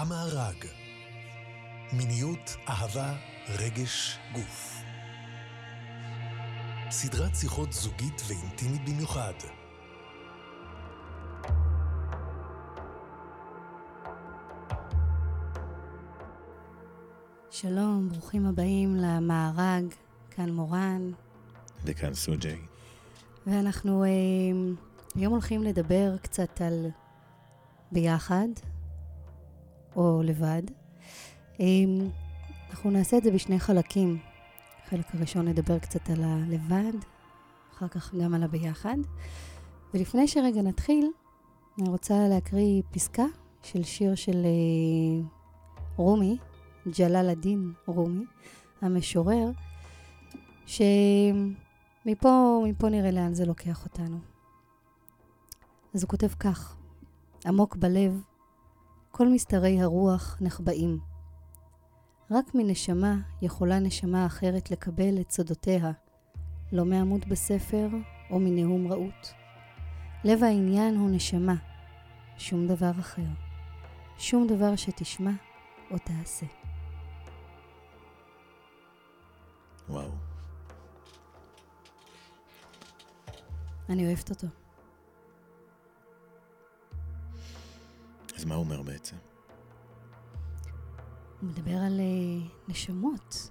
המארג. מיניות, אהבה, רגש, גוף. סדרת שיחות זוגית ואינטימית במיוחד. שלום, ברוכים הבאים למארג, כאן מורן, וכאן סוג'יי. ואנחנו אה, היום הולכים לדבר קצת על ביחד, או לבד. אה, אנחנו נעשה את זה בשני חלקים. החלק הראשון נדבר קצת על הלבד, אחר כך גם על הביחד. ולפני שרגע נתחיל, אני רוצה להקריא פסקה של שיר של אה, רומי, ג'לאל א-דין רומי, המשורר, שמפה מפה נראה לאן זה לוקח אותנו. אז הוא כותב כך: עמוק בלב, כל מסתרי הרוח נחבאים. רק מנשמה יכולה נשמה אחרת לקבל את סודותיה, לא מעמוד בספר או מנאום רהוט. לב העניין הוא נשמה, שום דבר אחר. שום דבר שתשמע או תעשה. וואו. אני אוהבת אותו. אז מה הוא אומר בעצם? הוא מדבר על uh, נשמות,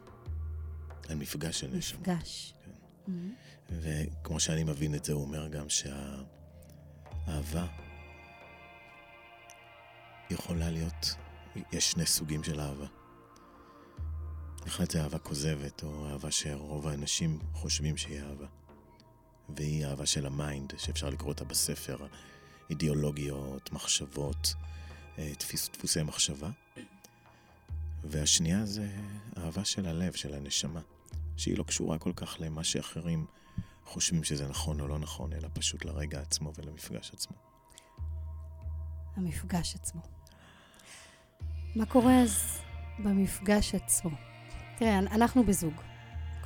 על מפגש של נשמה. מפגש. כן. Mm-hmm. וכמו שאני מבין את זה, הוא אומר גם שהאהבה יכולה להיות, יש שני סוגים של אהבה. אחד זה אהבה כוזבת, או אהבה שרוב האנשים חושבים שהיא אהבה. והיא אהבה של ה mind, שאפשר לקרוא אותה בספר, אידיאולוגיות, מחשבות, אה, דפוס, דפוסי מחשבה. והשנייה זה אהבה של הלב, של הנשמה, שהיא לא קשורה כל כך למה שאחרים חושבים שזה נכון או לא נכון, אלא פשוט לרגע עצמו ולמפגש עצמו. המפגש עצמו. מה קורה אז במפגש עצמו? תראה, אנחנו בזוג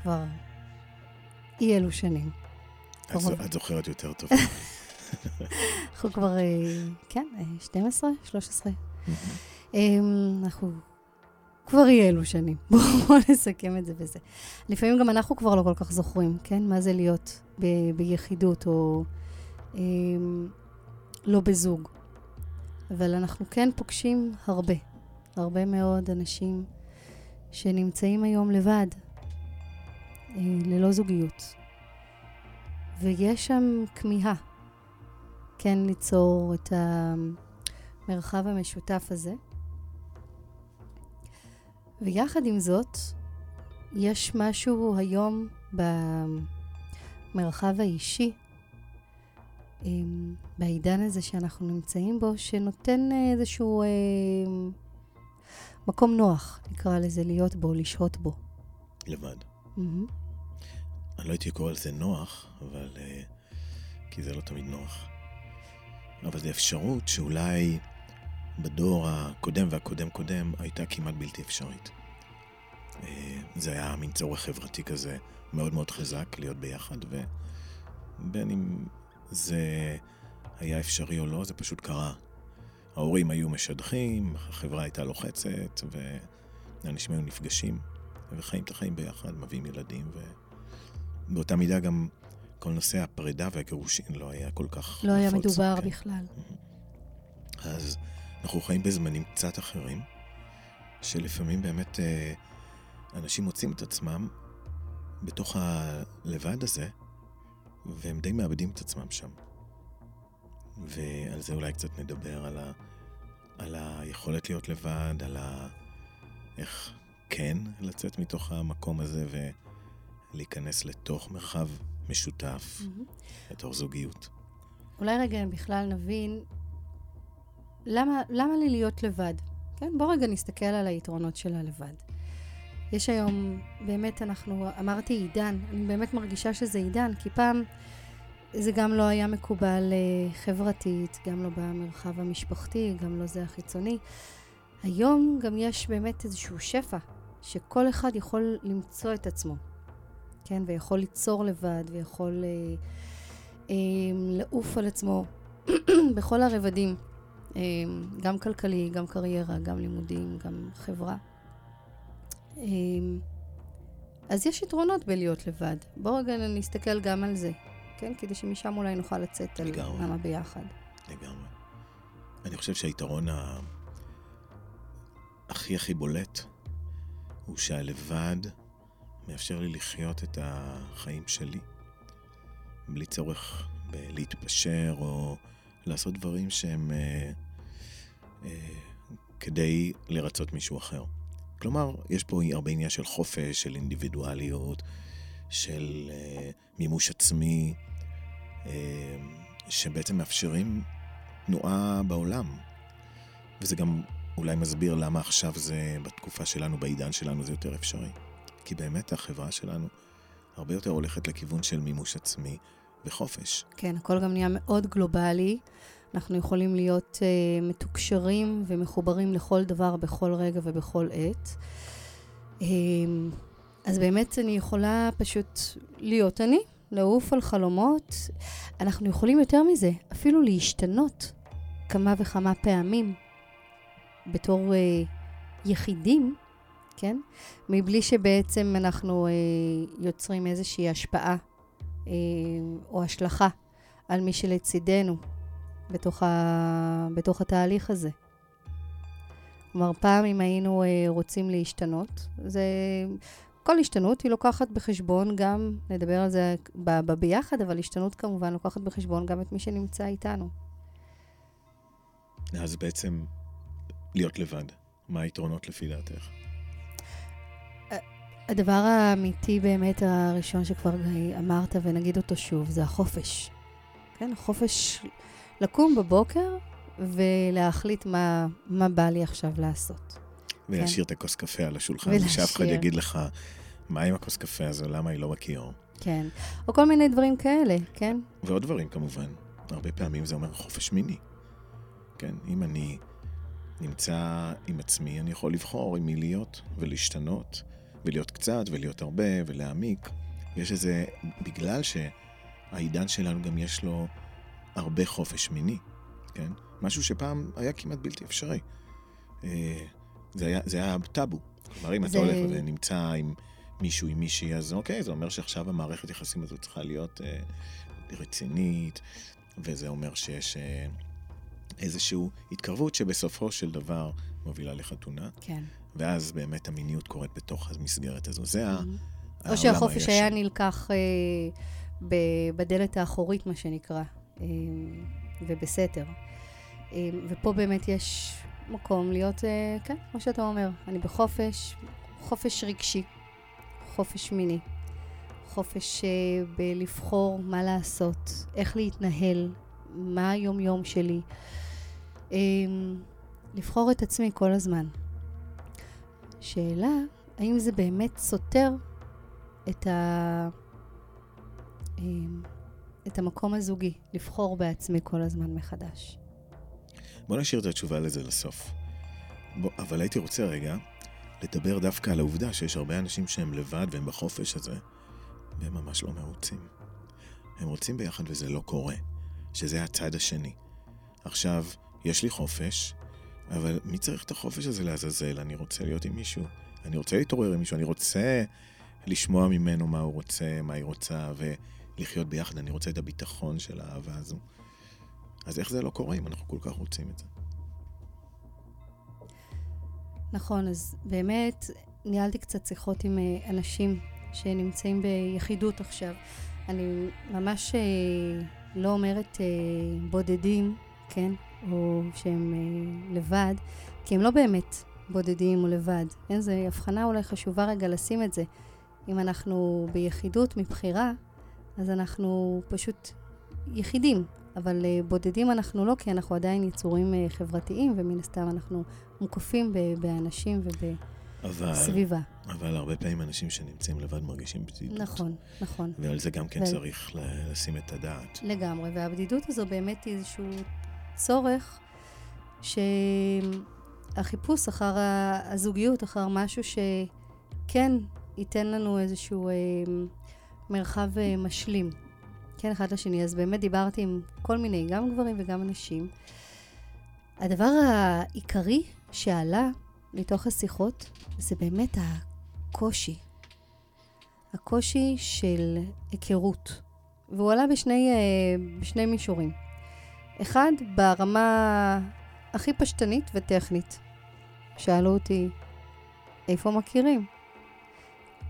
כבר אי אלו שנים. את זוכרת יותר טוב. אנחנו כבר, אה, כן, אה, 12, 13. אמ, אנחנו כבר אי אלו שנים. בואו נסכם את זה בזה. לפעמים גם אנחנו כבר לא כל כך זוכרים, כן? מה זה להיות ב- ביחידות או אמ, לא בזוג. אבל אנחנו כן פוגשים הרבה, הרבה מאוד אנשים שנמצאים היום לבד, אה, ללא זוגיות. ויש שם כמיהה, כן ליצור את המרחב המשותף הזה. ויחד עם זאת, יש משהו היום במרחב האישי, בעידן הזה שאנחנו נמצאים בו, שנותן איזשהו אה, מקום נוח, נקרא לזה, להיות בו, לשהות בו. לבד. Mm-hmm. אני לא הייתי קורא לזה נוח, אבל... Uh, כי זה לא תמיד נוח. אבל זו אפשרות שאולי בדור הקודם והקודם קודם הייתה כמעט בלתי אפשרית. Uh, זה היה מין צורך חברתי כזה מאוד מאוד חזק להיות ביחד, ובין אם זה היה אפשרי או לא, זה פשוט קרה. ההורים היו משדכים, החברה הייתה לוחצת, ואנשים היו נפגשים, וחיים את החיים ביחד, מביאים ילדים, ובאותה מידה גם כל נושא הפרידה והגירושין לא היה כל כך... לא היה מדובר כן. בכלל. אז אנחנו חיים בזמנים קצת אחרים, שלפעמים באמת אה, אנשים מוצאים את עצמם בתוך הלבד הזה, והם די מאבדים את עצמם שם. ועל זה אולי קצת נדבר, על, ה, על היכולת להיות לבד, על ה, איך כן לצאת מתוך המקום הזה ולהיכנס לתוך מרחב משותף, לתוך זוגיות. אולי רגע בכלל נבין למה, למה לי להיות לבד. כן, בוא רגע נסתכל על היתרונות של הלבד. יש היום, באמת אנחנו, אמרתי עידן, אני באמת מרגישה שזה עידן, כי פעם זה גם לא היה מקובל אה, חברתית, גם לא במרחב המשפחתי, גם לא זה החיצוני. היום גם יש באמת איזשהו שפע, שכל אחד יכול למצוא את עצמו, כן? ויכול ליצור לבד, ויכול אה, אה, לעוף על עצמו בכל הרבדים. אה, גם כלכלי, גם קריירה, גם לימודים, גם חברה. אה, אז יש יתרונות בלהיות לבד. בואו רגע נסתכל גם על זה, כן? כדי שמשם אולי נוכל לצאת על לגמרי. למה ביחד. לגמרי. אני חושב שהיתרון ה... הכי הכי בולט הוא שהלבד מאפשר לי לחיות את החיים שלי בלי צורך בלהתפשר או לעשות דברים שהם אה, אה, כדי לרצות מישהו אחר. כלומר, יש פה הרבה עניין של חופש, של אינדיבידואליות, של אה, מימוש עצמי, אה, שבעצם מאפשרים תנועה בעולם. וזה גם אולי מסביר למה עכשיו זה, בתקופה שלנו, בעידן שלנו, זה יותר אפשרי. כי באמת החברה שלנו הרבה יותר הולכת לכיוון של מימוש עצמי וחופש. כן, הכל גם נהיה מאוד גלובלי. אנחנו יכולים להיות uh, מתוקשרים ומחוברים לכל דבר בכל רגע ובכל עת. Um, אז באמת אני יכולה פשוט להיות אני, לעוף על חלומות. אנחנו יכולים יותר מזה, אפילו להשתנות כמה וכמה פעמים בתור uh, יחידים, כן? מבלי שבעצם אנחנו uh, יוצרים איזושהי השפעה uh, או השלכה על מי שלצידנו בתוך, ה... בתוך התהליך הזה. כלומר, פעם אם היינו uh, רוצים להשתנות, זה... כל השתנות היא לוקחת בחשבון גם, נדבר על זה ב- ב- ביחד, אבל השתנות כמובן לוקחת בחשבון גם את מי שנמצא איתנו. אז בעצם להיות לבד, מה היתרונות לפי דעתך? הדבר האמיתי באמת הראשון שכבר אמרת, ונגיד אותו שוב, זה החופש. כן, החופש לקום בבוקר ולהחליט מה, מה בא לי עכשיו לעשות. ולהשאיר את הכוס קפה על השולחן, ולהשאיר. ושאף אחד יגיד לך, מה עם הכוס קפה הזו, למה היא לא בכיור? כן. או כל מיני דברים כאלה, כן? ועוד דברים כמובן. הרבה פעמים זה אומר חופש מיני. כן, אם אני נמצא עם עצמי, אני יכול לבחור עם מי להיות ולהשתנות, ולהיות קצת, ולהיות הרבה, ולהעמיק. יש איזה, בגלל שהעידן שלנו גם יש לו הרבה חופש מיני, כן? משהו שפעם היה כמעט בלתי אפשרי. אה, זה היה, זה היה טאבו. כלומר, אם זה- אתה הולך ונמצא עם מישהו, עם מישהי, אז אוקיי, זה אומר שעכשיו המערכת יחסים הזו צריכה להיות אה, רצינית, וזה אומר שיש אה, איזושהי התקרבות שבסופו של דבר מובילה לחתונה, כן. ואז באמת המיניות קורית בתוך המסגרת הזו. זה ה- או שהחופש. היה נלקח אה, ב- בדלת האחורית, מה שנקרא, אה, ובסתר. אה, ופה באמת יש מקום להיות, אה, כן, כמו שאתה אומר, אני בחופש, חופש רגשי, חופש מיני, חופש אה, בלבחור מה לעשות, איך להתנהל, מה היום-יום שלי. אה, לבחור את עצמי כל הזמן. שאלה, האם זה באמת סותר את, ה... אמ, את המקום הזוגי, לבחור בעצמי כל הזמן מחדש. בוא נשאיר את התשובה לזה לסוף. בוא, אבל הייתי רוצה רגע לדבר דווקא על העובדה שיש הרבה אנשים שהם לבד והם בחופש הזה, והם ממש לא מרוצים. הם רוצים ביחד וזה לא קורה, שזה הצד השני. עכשיו, יש לי חופש, אבל מי צריך את החופש הזה לעזאזל? אני רוצה להיות עם מישהו, אני רוצה להתעורר עם מישהו, אני רוצה לשמוע ממנו מה הוא רוצה, מה היא רוצה, ולחיות ביחד, אני רוצה את הביטחון של האהבה הזו. אז איך זה לא קורה אם אנחנו כל כך רוצים את זה? נכון, אז באמת ניהלתי קצת שיחות עם אה, אנשים שנמצאים ביחידות עכשיו. אני ממש אה, לא אומרת אה, בודדים, כן? או שהם אה, לבד, כי הם לא באמת בודדים או לבד. כן? זו הבחנה אולי חשובה רגע לשים את זה. אם אנחנו ביחידות מבחירה, אז אנחנו פשוט יחידים, אבל uh, בודדים אנחנו לא, כי אנחנו עדיין יצורים uh, חברתיים, ומן הסתם אנחנו מוקפים באנשים אבל, ובסביבה. אבל הרבה פעמים אנשים שנמצאים לבד מרגישים בדידות. נכון, נכון. ועל זה גם כן ו- צריך לשים את הדעת. לגמרי, והבדידות הזו באמת היא איזשהו צורך שהחיפוש אחר הזוגיות, אחר משהו שכן ייתן לנו איזשהו אה, מרחב אה, משלים, כן, אחד לשני. אז באמת דיברתי עם כל מיני, גם גברים וגם נשים, הדבר העיקרי שעלה מתוך השיחות זה באמת הקושי. הקושי של היכרות. והוא עלה בשני, אה, בשני מישורים. אחד, ברמה הכי פשטנית וטכנית. שאלו אותי, איפה מכירים?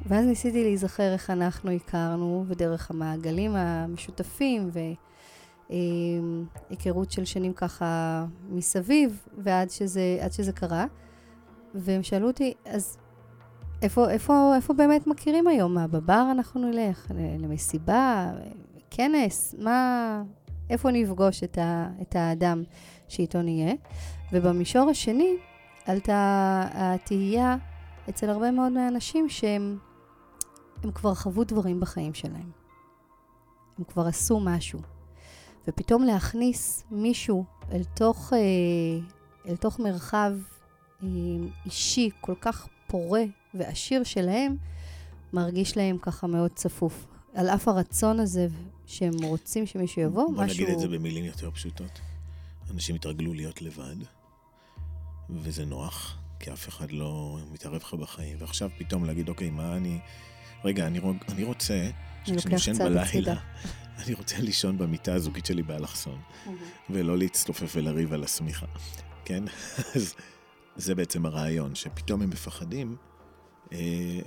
ואז ניסיתי להיזכר איך אנחנו הכרנו, ודרך המעגלים המשותפים, והיכרות של שנים ככה מסביב, ועד שזה, שזה קרה. והם שאלו אותי, אז איפה, איפה, איפה באמת מכירים היום? מה, בבר אנחנו נלך? למסיבה? כנס? מה... איפה נפגוש את, ה, את האדם שאיתו נהיה? ובמישור השני, עלתה התהייה אצל הרבה מאוד מהאנשים שהם הם כבר חוו דברים בחיים שלהם. הם כבר עשו משהו. ופתאום להכניס מישהו אל תוך, אה, אל תוך מרחב אה, אישי כל כך פורה ועשיר שלהם, מרגיש להם ככה מאוד צפוף. על אף הרצון הזה שהם רוצים שמישהו יבוא, בוא משהו... בוא נגיד את זה במילים יותר פשוטות. אנשים התרגלו להיות לבד, וזה נוח, כי אף אחד לא מתערב לך בחיים, ועכשיו פתאום להגיד, אוקיי, מה אני... רגע, אני, אני רוצה שכשאני ישן בלילה, אני רוצה לישון במיטה הזוגית שלי באלכסון, ולא להצטופף ולריב על השמיכה, כן? אז זה בעצם הרעיון, שפתאום הם מפחדים אה,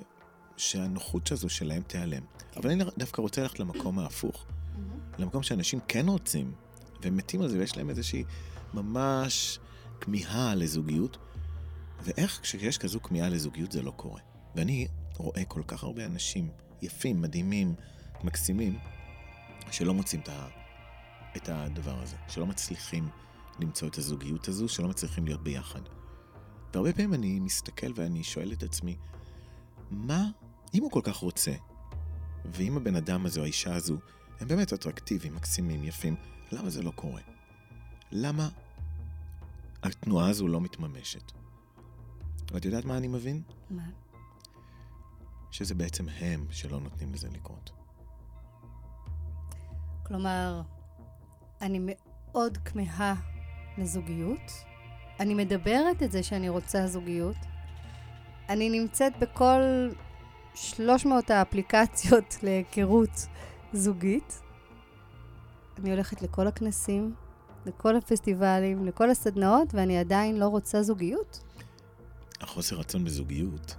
שהנוחות הזו שלהם תיעלם. אבל אני דווקא רוצה ללכת למקום ההפוך. למקום שאנשים כן רוצים, והם מתים על זה, ויש להם איזושהי ממש כמיהה לזוגיות, ואיך כשיש כזו כמיהה לזוגיות זה לא קורה. ואני רואה כל כך הרבה אנשים יפים, מדהימים, מקסימים, שלא מוצאים את, ה... את הדבר הזה, שלא מצליחים למצוא את הזוגיות הזו, שלא מצליחים להיות ביחד. והרבה פעמים אני מסתכל ואני שואל את עצמי, מה, אם הוא כל כך רוצה, ואם הבן אדם הזה או האישה הזו הם באמת אטרקטיביים, מקסימים, יפים, למה זה לא קורה? למה התנועה הזו לא מתממשת? ואת יודעת מה אני מבין? מה? שזה בעצם הם שלא נותנים לזה לקרות. כלומר, אני מאוד כמהה לזוגיות. אני מדברת את זה שאני רוצה זוגיות. אני נמצאת בכל 300 האפליקציות להיכרות זוגית. אני הולכת לכל הכנסים, לכל הפסטיבלים, לכל הסדנאות, ואני עדיין לא רוצה זוגיות. החוסר רצון בזוגיות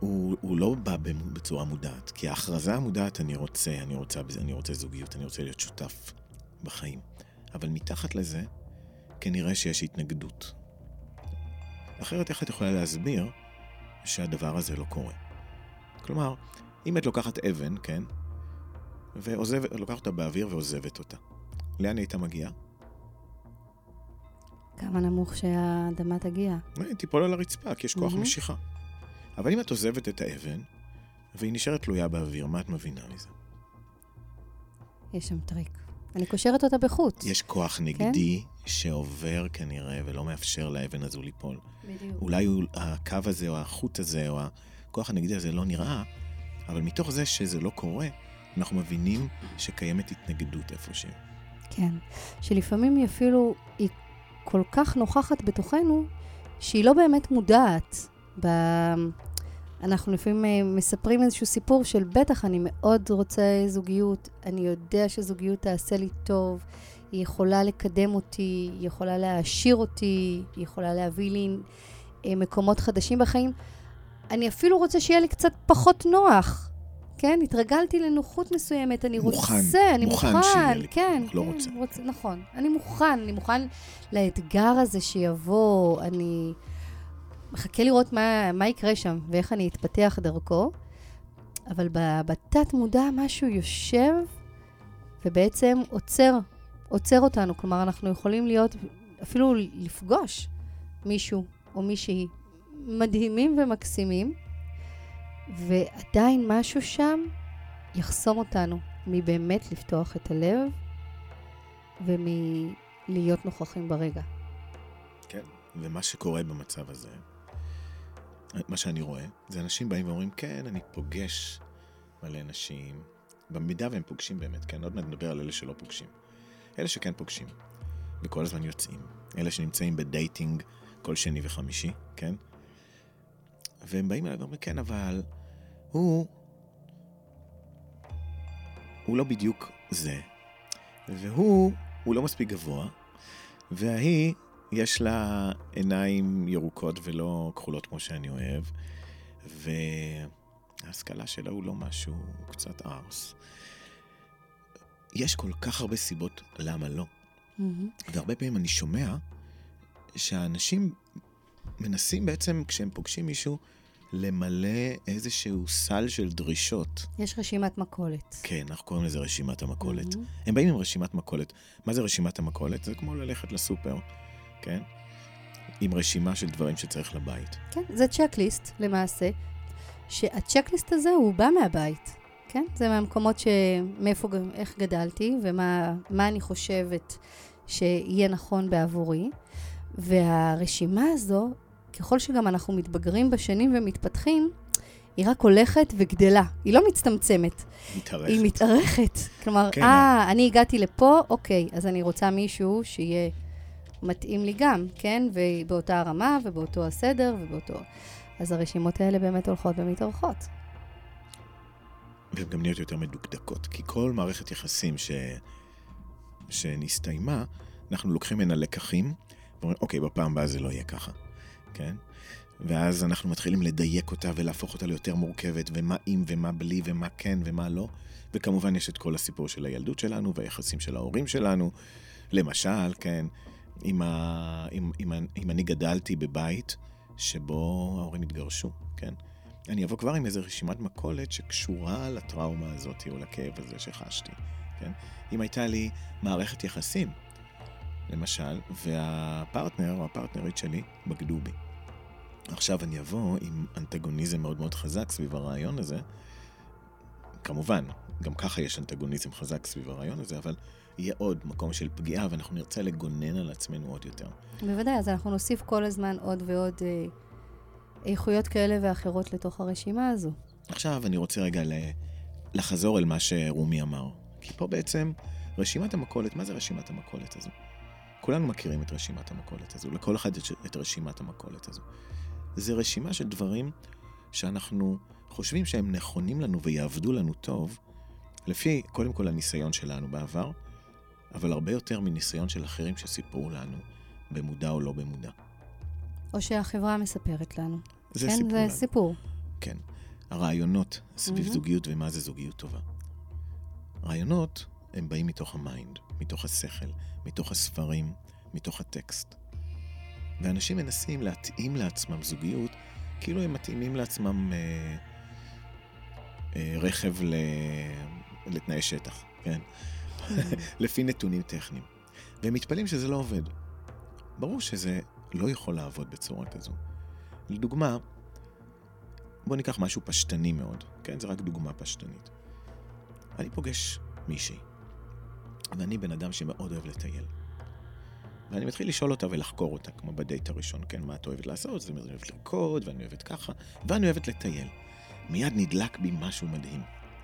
הוא, הוא לא בא בצורה מודעת, כי ההכרזה המודעת, אני רוצה, אני רוצה, אני רוצה זוגיות, אני רוצה להיות שותף בחיים. אבל מתחת לזה, כנראה שיש התנגדות. אחרת איך את יכולה להסביר שהדבר הזה לא קורה? כלומר, אם את לוקחת אבן, כן, ולוקחת אותה באוויר ועוזבת אותה, לאן היית מגיעה? כמה נמוך שהאדמה תגיע. היא תיפול על הרצפה, כי יש כוח mm-hmm. משיכה. אבל אם את עוזבת את האבן, והיא נשארת תלויה באוויר, מה את מבינה מזה? יש שם טריק. אני קושרת אותה בחוט. יש כוח כן? נגדי כן? שעובר כנראה ולא מאפשר לאבן הזו ליפול. בדיוק. אולי הוא, הקו הזה או החוט הזה או הכוח הנגדי הזה לא נראה, אבל מתוך זה שזה לא קורה, אנחנו מבינים שקיימת התנגדות איפשהו. כן, שלפעמים היא אפילו, היא כל כך נוכחת בתוכנו, שהיא לא באמת מודעת. ב... אנחנו לפעמים אה, מספרים איזשהו סיפור של בטח אני מאוד רוצה זוגיות, אני יודע שזוגיות תעשה לי טוב, היא יכולה לקדם אותי, היא יכולה להעשיר אותי, היא יכולה להביא לי אה, מקומות חדשים בחיים. אני אפילו רוצה שיהיה לי קצת פחות נוח. כן, התרגלתי לנוחות מסוימת, אני מוכן, רוצה, אני מוכן, מוכן שיהיה לי, כן, לא כן, רוצה. רוצה. נכון, אני מוכן, אני מוכן לאתגר הזה שיבוא, אני מחכה לראות מה, מה יקרה שם ואיך אני אתפתח דרכו, אבל בתת מודע משהו יושב ובעצם עוצר, עוצר אותנו, כלומר אנחנו יכולים להיות, אפילו לפגוש מישהו או מישהי מדהימים ומקסימים, ועדיין משהו שם יחסום אותנו מבאמת לפתוח את הלב ומלהיות נוכחים ברגע. כן, ומה שקורה במצב הזה, מה שאני רואה, זה אנשים באים ואומרים, כן, אני פוגש מלא אנשים, במידה והם פוגשים באמת, כן, עוד מעט נדבר על אלה שלא פוגשים. אלה שכן פוגשים. וכל הזמן יוצאים. אלה שנמצאים בדייטינג כל שני וחמישי, כן? והם באים אליי ואומרים, כן, אבל הוא... הוא לא בדיוק זה. והוא, הוא לא מספיק גבוה, וההיא, יש לה עיניים ירוקות ולא כחולות כמו שאני אוהב, וההשכלה שלה הוא לא משהו, הוא קצת ארס. יש כל כך הרבה סיבות למה לא. מהמם. והרבה פעמים אני שומע שהאנשים מנסים בעצם, כשהם פוגשים מישהו, למלא איזשהו סל של דרישות. יש רשימת מכולת. כן, אנחנו קוראים לזה רשימת המכולת. מהמם. הם באים עם רשימת מכולת. מה זה רשימת המכולת? זה כמו ללכת לסופר, כן? עם רשימה של דברים שצריך לבית. כן, זה צ'קליסט למעשה, שהצ'קליסט הזה הוא בא מהבית, כן? זה מהמקומות ש... מאיפה, איך גדלתי ומה מה אני חושבת שיהיה נכון בעבורי. והרשימה הזו, ככל שגם אנחנו מתבגרים בשנים ומתפתחים, היא רק הולכת וגדלה, היא לא מצטמצמת, מתארך. היא מתארכת. כלומר, כן. אה, אני הגעתי לפה, אוקיי, אז אני רוצה מישהו שיהיה מתאים לי גם, כן? ובאותה הרמה, ובאותו הסדר, ובאותו... אז הרשימות האלה באמת הולכות ומתארכות. והן גם נהיות יותר מדוקדקות. כי כל מערכת יחסים ש... שנסתיימה, אנחנו לוקחים ממנה לקחים, ואומרים, אוקיי, בפעם הבאה זה לא יהיה ככה, כן? ואז אנחנו מתחילים לדייק אותה ולהפוך אותה ליותר מורכבת, ומה אם ומה בלי ומה כן ומה לא. וכמובן יש את כל הסיפור של הילדות שלנו והיחסים של ההורים שלנו. למשל, כן, אם, ה... אם, אם, אם אני גדלתי בבית שבו ההורים התגרשו, כן? אני אבוא כבר עם איזו רשימת מכולת שקשורה לטראומה הזאת או לכאב הזה שחשתי, כן? אם הייתה לי מערכת יחסים, למשל, והפרטנר או הפרטנרית שלי בגדו בי. עכשיו אני אבוא עם אנטגוניזם מאוד מאוד חזק סביב הרעיון הזה. כמובן, גם ככה יש אנטגוניזם חזק סביב הרעיון הזה, אבל יהיה עוד מקום של פגיעה ואנחנו נרצה לגונן על עצמנו עוד יותר. בוודאי, אז אנחנו נוסיף כל הזמן עוד ועוד אה, איכויות כאלה ואחרות לתוך הרשימה הזו. עכשיו אני רוצה רגע לחזור אל מה שרומי אמר. כי פה בעצם רשימת המכולת, מה זה רשימת המכולת הזו? כולנו מכירים את רשימת המכולת הזו, לכל אחד יש את רשימת המכולת הזו. זה רשימה של דברים שאנחנו חושבים שהם נכונים לנו ויעבדו לנו טוב, לפי, קודם כל, הניסיון שלנו בעבר, אבל הרבה יותר מניסיון של אחרים שסיפרו לנו, במודע או לא במודע. או שהחברה מספרת לנו. זה כן, סיפור זה לנו. סיפור. כן. הרעיונות סביב מהמם. זוגיות ומה זה זוגיות טובה. רעיונות הם באים מתוך ה mind, מתוך השכל, מתוך הספרים, מתוך הטקסט. ואנשים מנסים להתאים לעצמם זוגיות כאילו הם מתאימים לעצמם אה, אה, רכב ל... לתנאי שטח, כן? לפי נתונים טכניים. והם מתפלאים שזה לא עובד. ברור שזה לא יכול לעבוד בצורה כזו. לדוגמה, בואו ניקח משהו פשטני מאוד, כן? זה רק דוגמה פשטנית. אני פוגש מישהי, ואני בן אדם שמאוד אוהב לטייל. ואני מתחיל לשאול אותה ולחקור אותה, כמו בדייט הראשון, כן? מה את אוהבת לעשות? אז אני אוהבת לרקוד, ואני אוהבת ככה, ואני אוהבת לטייל. מיד נדלק בי משהו מדהים.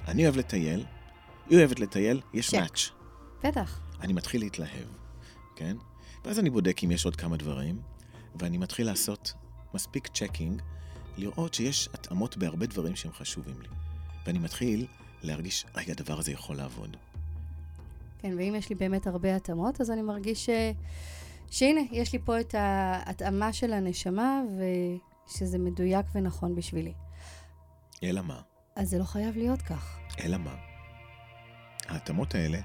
אני אוהב לטייל, היא אוהבת לטייל, יש check. match. בטח. אני מתחיל להתלהב, כן? ואז אני בודק אם יש עוד כמה דברים, ואני מתחיל לעשות מספיק checking, לראות שיש התאמות בהרבה דברים שהם חשובים לי. ואני מתחיל להרגיש, רגע, הדבר הזה יכול לעבוד. כן, ואם יש לי באמת הרבה התאמות, אז אני מרגיש ש... שהנה, יש לי פה את ההתאמה של הנשמה, ושזה מדויק ונכון בשבילי. אלא מה? אז זה לא חייב להיות כך. אלא מה? ההתאמות האלה,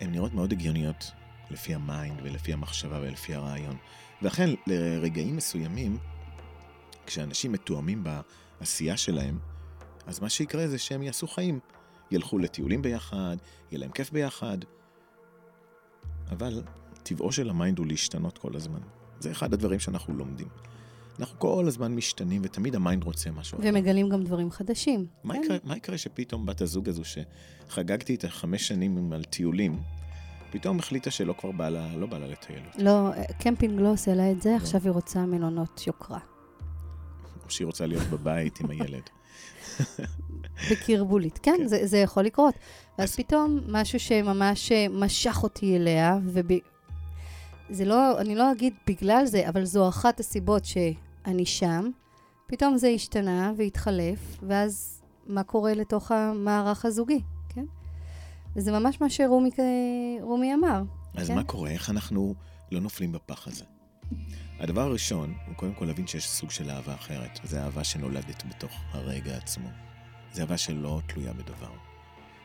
הן נראות מאוד הגיוניות לפי ה mind ולפי המחשבה ולפי הרעיון. ואכן, לרגעים מסוימים, כשאנשים מתואמים בעשייה שלהם, אז מה שיקרה זה שהם יעשו חיים. ילכו לטיולים ביחד, יהיה להם כיף ביחד. אבל טבעו של ה mind הוא להשתנות כל הזמן. זה אחד הדברים שאנחנו לומדים. אנחנו כל הזמן משתנים, ותמיד ה mind רוצה משהו. ומגלים גם דברים חדשים. מה כן? יקרה, מה יקרה שפתאום בת הזוג הזו שחגגתי איתה חמש שנים על טיולים, פתאום החליטה שלא כבר בא לה, לא בא לה לטייל. לא, קמפינג לא עושה לה את זה, עכשיו היא רוצה מלונות יוקרה. או שהיא רוצה להיות בבית עם הילד. בקרבולית. כן, כן. זה, זה יכול לקרות. ואז אז- פתאום משהו שממש אה, משך אותי אליה, זה לא, אני לא אגיד בגלל זה, אבל זו אחת הסיבות שאני שם. פתאום זה השתנה והתחלף, ואז מה קורה לתוך המערך הזוגי, כן? וזה ממש מה שרומי אמר. אז כן? מה קורה? איך אנחנו לא נופלים בפח הזה? הדבר הראשון הוא קודם כל להבין שיש סוג של אהבה אחרת, וזו אהבה שנולדת בתוך הרגע עצמו. זו אהבה שלא תלויה בדבר.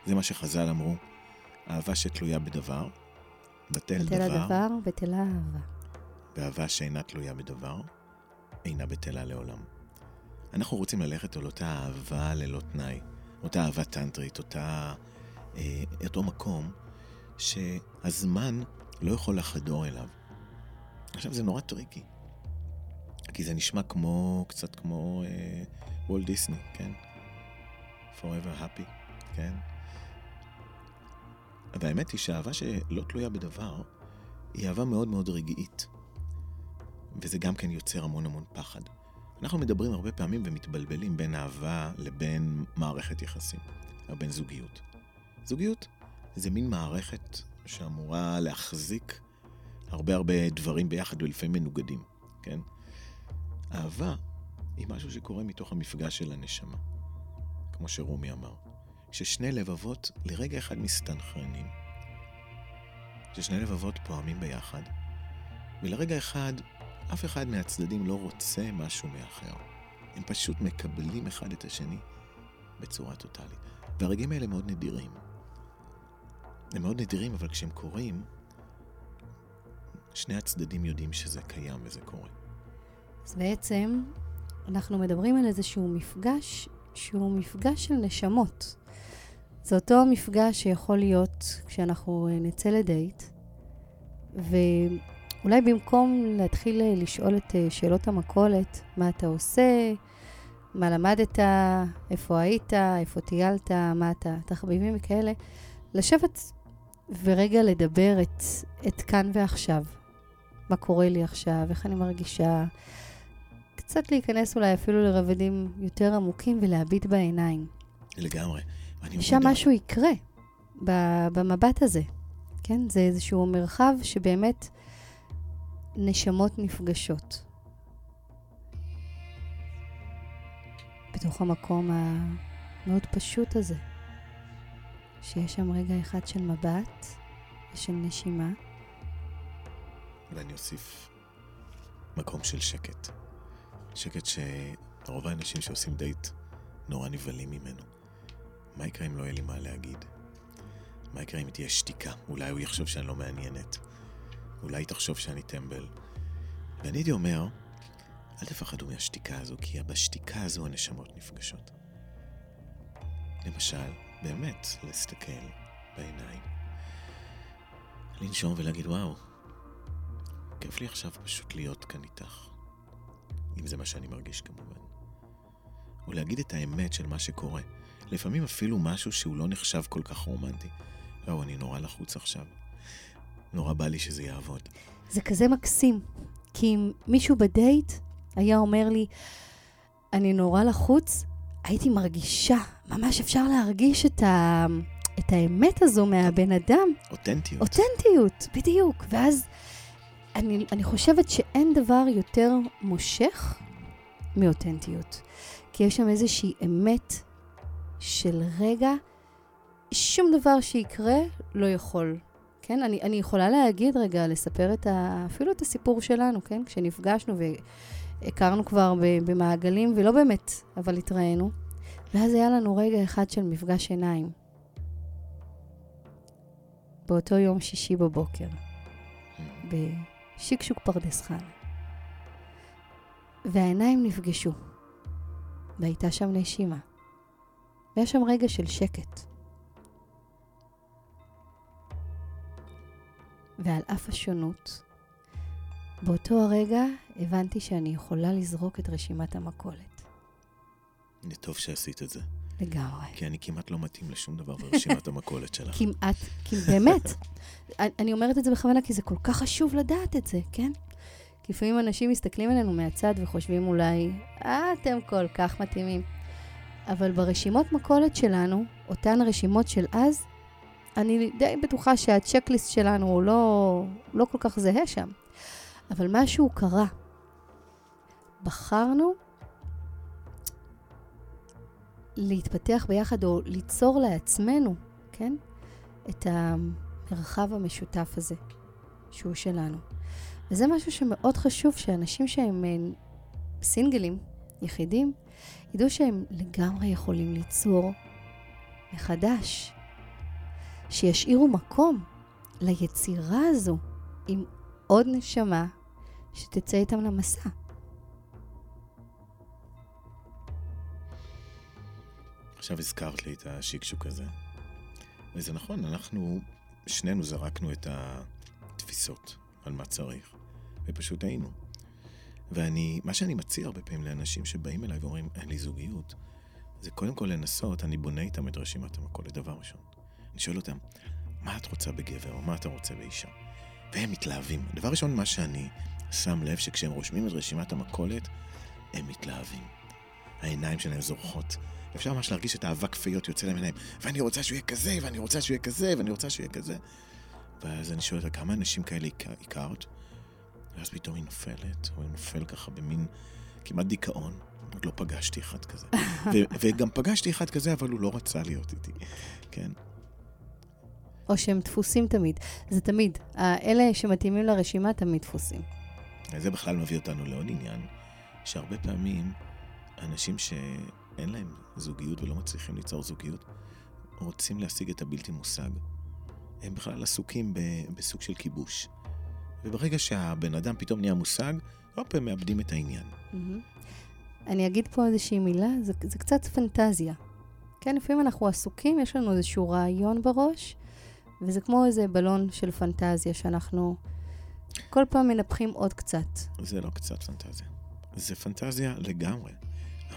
זה מה שחז"ל אמרו, אהבה שתלויה בדבר, בטל בטל דבר, הדבר, בטלה אהבה. ואהבה שאינה תלויה בדבר, אינה בטלה לעולם. אנחנו רוצים ללכת על אותה אהבה ללא תנאי, אותה אהבה טנטרית, אותה, אה, אותו מקום שהזמן לא יכול לחדור אליו. עכשיו, זה נורא tricky, כי זה נשמע כמו, קצת כמו אה, וולט דיסני, כן? Forever happy, כן? אבל האמת היא שהאהבה שלא תלויה בדבר, היא אהבה מאוד מאוד רגעית. וזה גם כן יוצר המון המון פחד. אנחנו מדברים הרבה פעמים ומתבלבלים בין אהבה לבין מערכת יחסים, או בין זוגיות. זוגיות זה מין מערכת שאמורה להחזיק הרבה הרבה דברים ביחד ולפעמים מנוגדים, כן? אהבה היא משהו שקורה מתוך המפגש של הנשמה, כמו שרומי אמר. כששני לבבות לרגע אחד מסתנכרנים, כששני לבבות פועמים ביחד, ולרגע אחד אף אחד מהצדדים לא רוצה משהו מאחר. הם פשוט מקבלים אחד את השני בצורה טוטאלית. והרגעים האלה מאוד נדירים. הם מאוד נדירים, אבל כשהם קורים, שני הצדדים יודעים שזה קיים וזה קורה. אז בעצם אנחנו מדברים על איזשהו מפגש שהוא מפגש של נשמות. זה אותו מפגש שיכול להיות כשאנחנו אה, נצא לדייט, ואולי במקום להתחיל אה, לשאול את אה, שאלות המכולת, מה אתה עושה, מה למדת, איפה היית, איפה טיילת, מה אתה, תחביבים וכאלה, לשבת ורגע לדבר את, את כאן ועכשיו. מה קורה לי עכשיו, איך אני מרגישה. קצת להיכנס אולי אפילו לרבדים יותר עמוקים ולהביט בעיניים. לגמרי. ושם מודע- משהו יקרה במבט הזה, כן? זה איזשהו מרחב שבאמת נשמות נפגשות. בתוך המקום המאוד פשוט הזה, שיש שם רגע אחד של מבט ושל נשימה. ואני אוסיף מקום של שקט. שקט שרוב האנשים שעושים דייט נורא נבהלים ממנו. מה יקרה אם לא יהיה לי מה להגיד? מה יקרה אם תהיה שתיקה? אולי הוא יחשוב שאני לא מעניינת. אולי היא תחשוב שאני טמבל. ואני הייתי אומר, אל תפחדו מהשתיקה הזו, כי בשתיקה הזו הנשמות נפגשות. למשל, באמת, להסתכל בעיניים. לנשום ולהגיד, וואו, כיף לי עכשיו פשוט להיות כאן איתך. אם זה מה שאני מרגיש כמובן. ולהגיד את האמת של מה שקורה. לפעמים אפילו משהו שהוא לא נחשב כל כך רומנטי. לא, אני נורא לחוץ עכשיו. נורא בא לי שזה יעבוד. זה כזה מקסים, כי אם מישהו בדייט היה אומר לי, אני נורא לחוץ, הייתי מרגישה, ממש אפשר להרגיש את, ה... את האמת הזו מהבן אדם. אותנטיות. אותנטיות, בדיוק. ואז אני, אני חושבת שאין דבר יותר מושך מאותנטיות. כי יש שם איזושהי אמת של רגע, שום דבר שיקרה לא יכול. כן, אני, אני יכולה להגיד רגע, לספר את ה, אפילו את הסיפור שלנו, כן? כשנפגשנו והכרנו כבר ב- במעגלים, ולא באמת, אבל התראינו. ואז היה לנו רגע אחד של מפגש עיניים. באותו יום שישי בבוקר, בשיקשוק פרדס חנה. והעיניים נפגשו, והייתה שם נשימה. והיה שם רגע של שקט. ועל אף השונות, באותו הרגע הבנתי שאני יכולה לזרוק את רשימת המכולת. טוב שעשית את זה. לגמרי. כי אני כמעט לא מתאים לשום דבר ברשימת המכולת שלך. כמעט, כי באמת. אני- אומרת את זה בכוונה כי זה כל כך חשוב לדעת את זה, כן? כי לפעמים אנשים מסתכלים עלינו מהצד וחושבים אולי, אה, אתם כל כך מתאימים. אבל ברשימות מכולת שלנו, אותן הרשימות של אז, אני די בטוחה שהצ'קליסט שלנו הוא לא, לא כל כך זהה שם. אבל משהו קרה. בחרנו להתפתח ביחד או ליצור לעצמנו, כן? את המרחב המשותף הזה, שהוא שלנו. וזה משהו שמאוד חשוב שאנשים שהם אה, סינגלים, יחידים, ידעו שהם לגמרי יכולים ליצור מחדש. שישאירו מקום ליצירה הזו עם עוד נשמה שתצא איתם למסע. עכשיו הזכרת לי את השיקשוק הזה. וזה נכון, אנחנו שנינו זרקנו את התפיסות על מה צריך, ופשוט היינו. ואני, מה שאני מציע הרבה פעמים לאנשים שבאים אליי ואומרים, אין לי זוגיות, זה קודם כל לנסות, אני בונה איתם את רשימת המכולת, דבר ראשון. אני שואל אותם, מה את רוצה בגבר, או מה אתה רוצה באישה? והם מתלהבים. דבר ראשון, מה שאני שם לב, שכשהם רושמים את רשימת המכולת, הם מתלהבים. העיניים שלהם זורחות. אפשר ממש להרגיש את האבק כפיות יוצא להם עיניים. ואני רוצה שהוא יהיה כזה, ואני רוצה שהוא יהיה כזה, ואני רוצה שהוא יהיה כזה. ואז אני שואל אותה, כמה אנשים כאלה הכרת? ואז פתאום היא נופלת, או היא נופל ככה במין כמעט דיכאון. עוד לא פגשתי אחד כזה. ו- וגם פגשתי אחד כזה, אבל הוא לא רצה להיות איתי, כן? או שהם דפוסים תמיד. זה תמיד. אלה שמתאימים לרשימה תמיד דפוסים. זה בכלל מביא אותנו לעוד עניין, שהרבה פעמים אנשים שאין להם זוגיות ולא מצליחים ליצור זוגיות, רוצים להשיג את הבלתי מושג. הם בכלל עסוקים בסוג של כיבוש. וברגע שהבן אדם פתאום נהיה מושג, הופ, הם מאבדים את העניין. Mm-hmm. אני אגיד פה איזושהי מילה, זה, זה קצת פנטזיה. כן, לפעמים אנחנו עסוקים, יש לנו איזשהו רעיון בראש, וזה כמו איזה בלון של פנטזיה שאנחנו כל פעם מנפחים עוד קצת. זה לא קצת פנטזיה. זה פנטזיה לגמרי.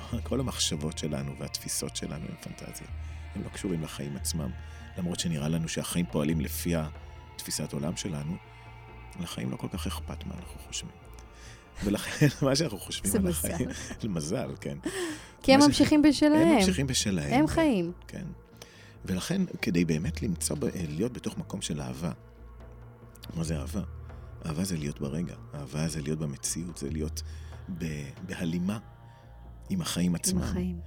כל המחשבות שלנו והתפיסות שלנו הן פנטזיה. הם לא קשורים לחיים עצמם. למרות שנראה לנו שהחיים פועלים לפי התפיסת עולם שלנו, לחיים לא כל כך אכפת מה אנחנו חושבים. ולכן, מה שאנחנו חושבים על החיים, זה מזל, כן. כי הם ממשיכים בשלהם. הם ממשיכים בשלהם. הם חיים. כן. ולכן, כדי באמת למצוא, להיות בתוך מקום של אהבה, מה זה אהבה? אהבה זה להיות ברגע, אהבה זה להיות במציאות, זה להיות בהלימה עם החיים עצמם. עם החיים.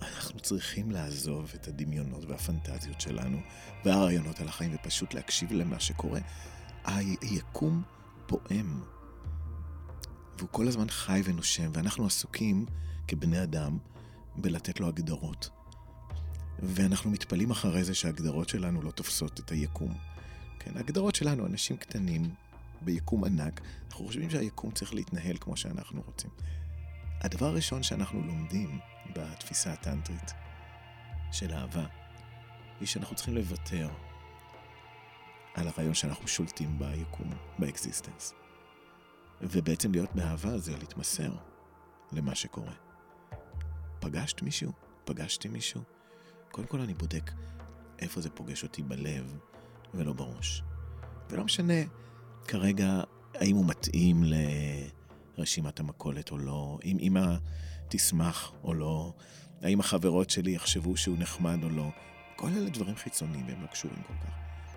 אנחנו צריכים לעזוב את הדמיונות והפנטזיות שלנו והרעיונות על החיים ופשוט להקשיב למה שקורה. היקום פועם. והוא כל הזמן חי ונושם, ואנחנו עסוקים כבני אדם בלתת לו הגדרות. ואנחנו מתפלאים אחרי זה שההגדרות שלנו לא תופסות את היקום. כן, ההגדרות שלנו, אנשים קטנים ביקום ענק, אנחנו חושבים שהיקום צריך להתנהל כמו שאנחנו רוצים. הדבר הראשון שאנחנו לומדים בתפיסה הטנטרית של אהבה, היא שאנחנו צריכים לוותר על הרעיון שאנחנו שולטים ביקום, ב existence. ובעצם להיות באהבה זה להתמסר למה שקורה. פגשת מישהו? פגשתי מישהו? קודם כל אני בודק איפה זה פוגש אותי בלב ולא בראש. ולא משנה כרגע האם הוא מתאים לרשימת המכולת או לא, אם אמא תשמח או לא, האם החברות שלי יחשבו שהוא נחמד או לא. כל אלה דברים חיצוניים והם לא קשורים כל כך.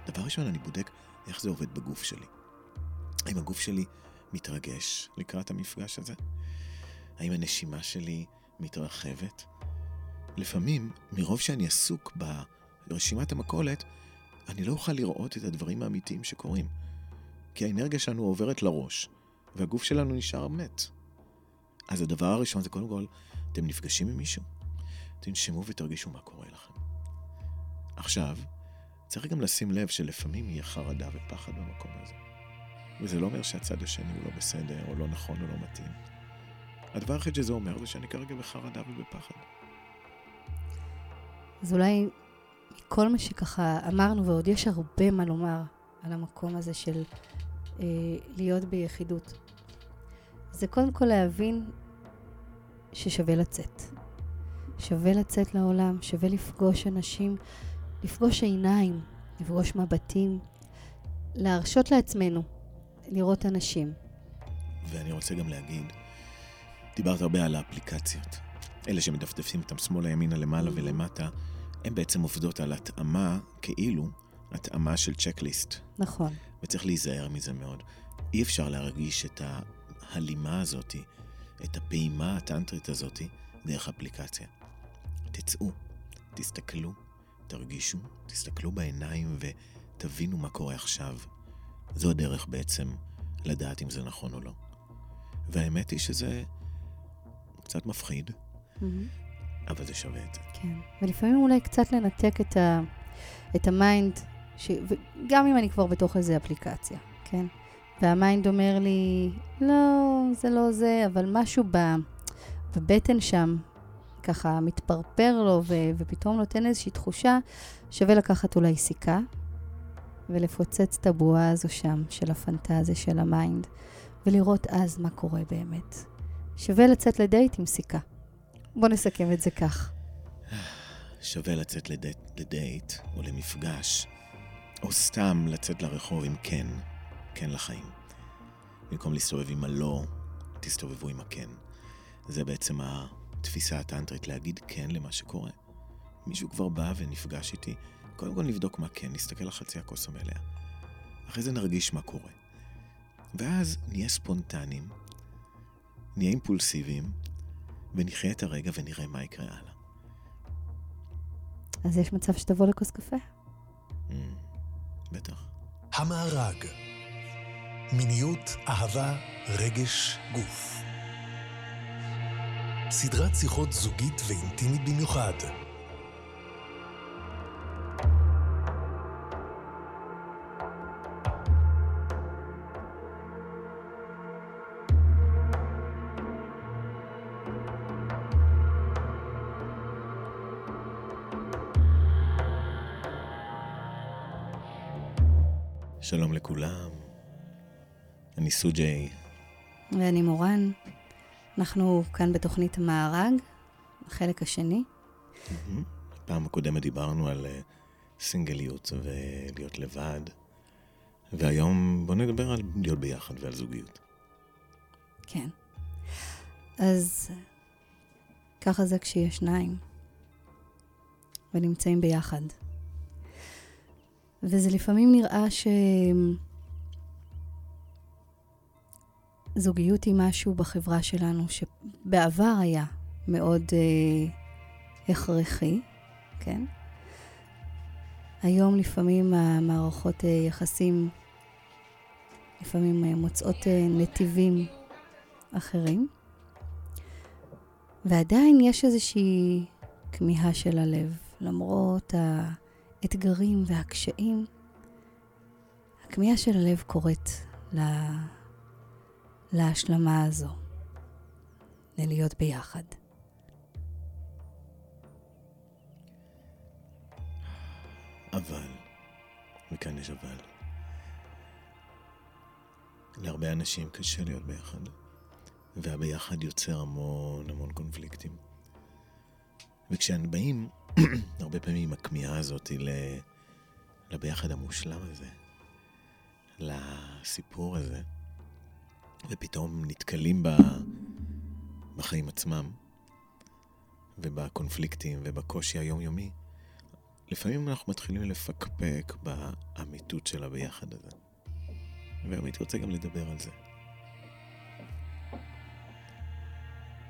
דבר ראשון, אני בודק איך זה עובד בגוף שלי. האם הגוף שלי מתרגש לקראת המפגש הזה? האם הנשימה שלי מתרחבת? לפעמים, מרוב שאני עסוק ברשימת המכולת, אני לא אוכל לראות את הדברים האמיתיים שקורים. כי האנרגיה שלנו עוברת לראש, והגוף שלנו נשאר מת. אז הדבר הראשון זה קודם כל, אתם נפגשים עם מישהו, תנשמו ותרגישו מה קורה לכם. עכשיו, צריך גם לשים לב שלפעמים יהיה חרדה ופחד במקום הזה. וזה לא אומר שהצד השני הוא לא בסדר, או לא נכון, או לא מתאים. הדבר היחיד שזה אומר זה שאני כרגע בחרדה ובפחד. אז אולי כל מה שככה אמרנו, ועוד יש הרבה מה לומר על המקום הזה של אה, להיות ביחידות, זה קודם כל להבין ששווה לצאת. שווה לצאת לעולם, שווה לפגוש אנשים, לפגוש עיניים, לפגוש מבטים, להרשות לעצמנו לראות אנשים. ואני רוצה גם להגיד, דיברת הרבה על האפליקציות. אלה שמדפדפים אותם שמאלה, ימינה, למעלה mm-hmm. ולמטה, הן בעצם עובדות על התאמה, כאילו, התאמה של צ'קליסט, נכון. וצריך להיזהר מזה מאוד. אי אפשר להרגיש את ההלימה הזאת, את הפעימה הטנטרית הזאת, דרך אפליקציה. תצאו, תסתכלו, תרגישו, תסתכלו בעיניים ותבינו מה קורה עכשיו. זו הדרך בעצם לדעת אם זה נכון או לא. והאמת היא שזה קצת מפחיד, אבל זה שווה את זה. כן, ולפעמים אולי קצת לנתק את, ה, את ה mind, ש, וגם אם אני כבר בתוך איזו אפליקציה, כן? וה mind אומר לי, לא, זה לא זה, אבל משהו בבטן שם, ככה מתפרפר לו, ו, ופתאום נותן איזושהי תחושה, שווה לקחת אולי סיכה, ולפוצץ את הבועה הזו שם, של הפנטזיה של ה mind, ולראות אז מה קורה באמת. שווה לצאת לדייט עם סיכה. בוא נסכם את זה כך. שווה לצאת לדייט, לדייט או למפגש, או סתם לצאת לרחוב עם כן, כן לחיים. במקום להסתובב עם הלא, תסתובבו עם הכן. זה בעצם התפיסה הטנטרית, להגיד כן למה שקורה. מישהו כבר בא ונפגש איתי, קודם כל נבדוק מה כן, נסתכל על חצי הכוס המלאה. אחרי זה נרגיש מה קורה. ואז נהיה ספונטניים, נהיה אימפולסיביים, ונחיה את הרגע ונראה מה יקרה הלאה. אז יש מצב שתבוא לכוס קפה? Mm, בטח. המארג, מיניות, אהבה, רגש, גוף. סדרת שיחות זוגית ואינטימית במיוחד. שלום לכולם, סוג'יי. ואני מורן. אנחנו כאן בתוכנית מארג, החלק השני. פעם הקודמת דיברנו על אה, סינגליות ולהיות לבד, והיום בוא נדבר על להיות ביחד ועל זוגיות. כן. אז ככה זה כשיש שניים ונמצאים ביחד. וזה לפעמים נראה שזוגיות היא משהו בחברה שלנו שבעבר היה מאוד אה, הכרחי, כן? היום לפעמים המערכות אה, יחסים לפעמים אה, מוצאות אה, נתיבים אחרים, ועדיין יש איזושהי כמיהה של הלב, למרות. האתגרים והקשיים, הכמיהה של הלב קוראת לה... להשלמה הזו, ללהיות ביחד. אבל, וכאן יש אבל, להרבה אנשים קשה להיות ביחד, והביחד יוצר המון המון קונפליקטים. וכשהם באים הרבה פעמים הכמיהה הזאת לביחד המושלם הזה, לסיפור הזה, ופתאום נתקלים ב... בחיים עצמם, ובקונפליקטים ובקושי היומיומי, לפעמים אנחנו מתחילים לפקפק באמיתות של הביחד הזה. הייתי רוצה גם לדבר על זה.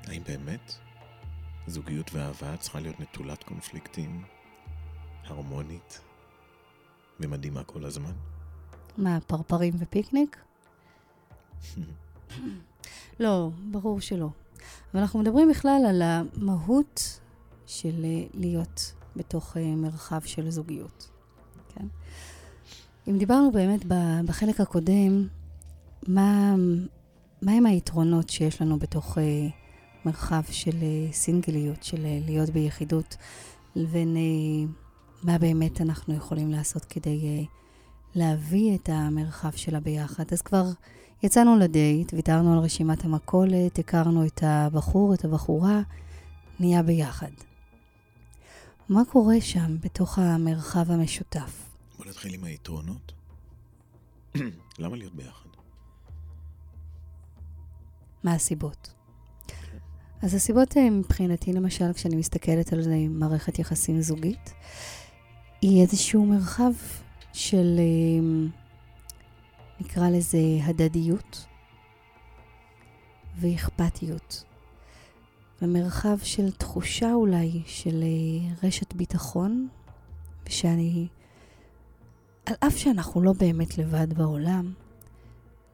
האם באמת זוגיות ואהבה צריכה להיות נטולת קונפליקטים, הרמונית ומדהימה כל הזמן. מה, פרפרים ופיקניק? לא, ברור שלא. אבל אנחנו מדברים בכלל על המהות של אה, להיות בתוך אה, מרחב של זוגיות. כן? אם דיברנו באמת בחלק הקודם, מה, מה הם היתרונות שיש לנו בתוך... אה, מרחב של סינגליות, של להיות ביחידות, לבין מה באמת אנחנו יכולים לעשות כדי להביא את המרחב שלה ביחד. אז כבר יצאנו לדייט, ויתרנו על רשימת המכולת, הכרנו את הבחור, את הבחורה, נהיה ביחד. מה קורה שם, בתוך המרחב המשותף? בוא נתחיל עם היתרונות. למה להיות ביחד? מה הסיבות? אז הסיבות הן מבחינתי, למשל, כשאני מסתכלת על זה עם מערכת יחסים זוגית, היא איזשהו מרחב של, אה, נקרא לזה הדדיות ואכפתיות. ומרחב של תחושה אולי של אה, רשת ביטחון, ושאני, על אף שאנחנו לא באמת לבד בעולם,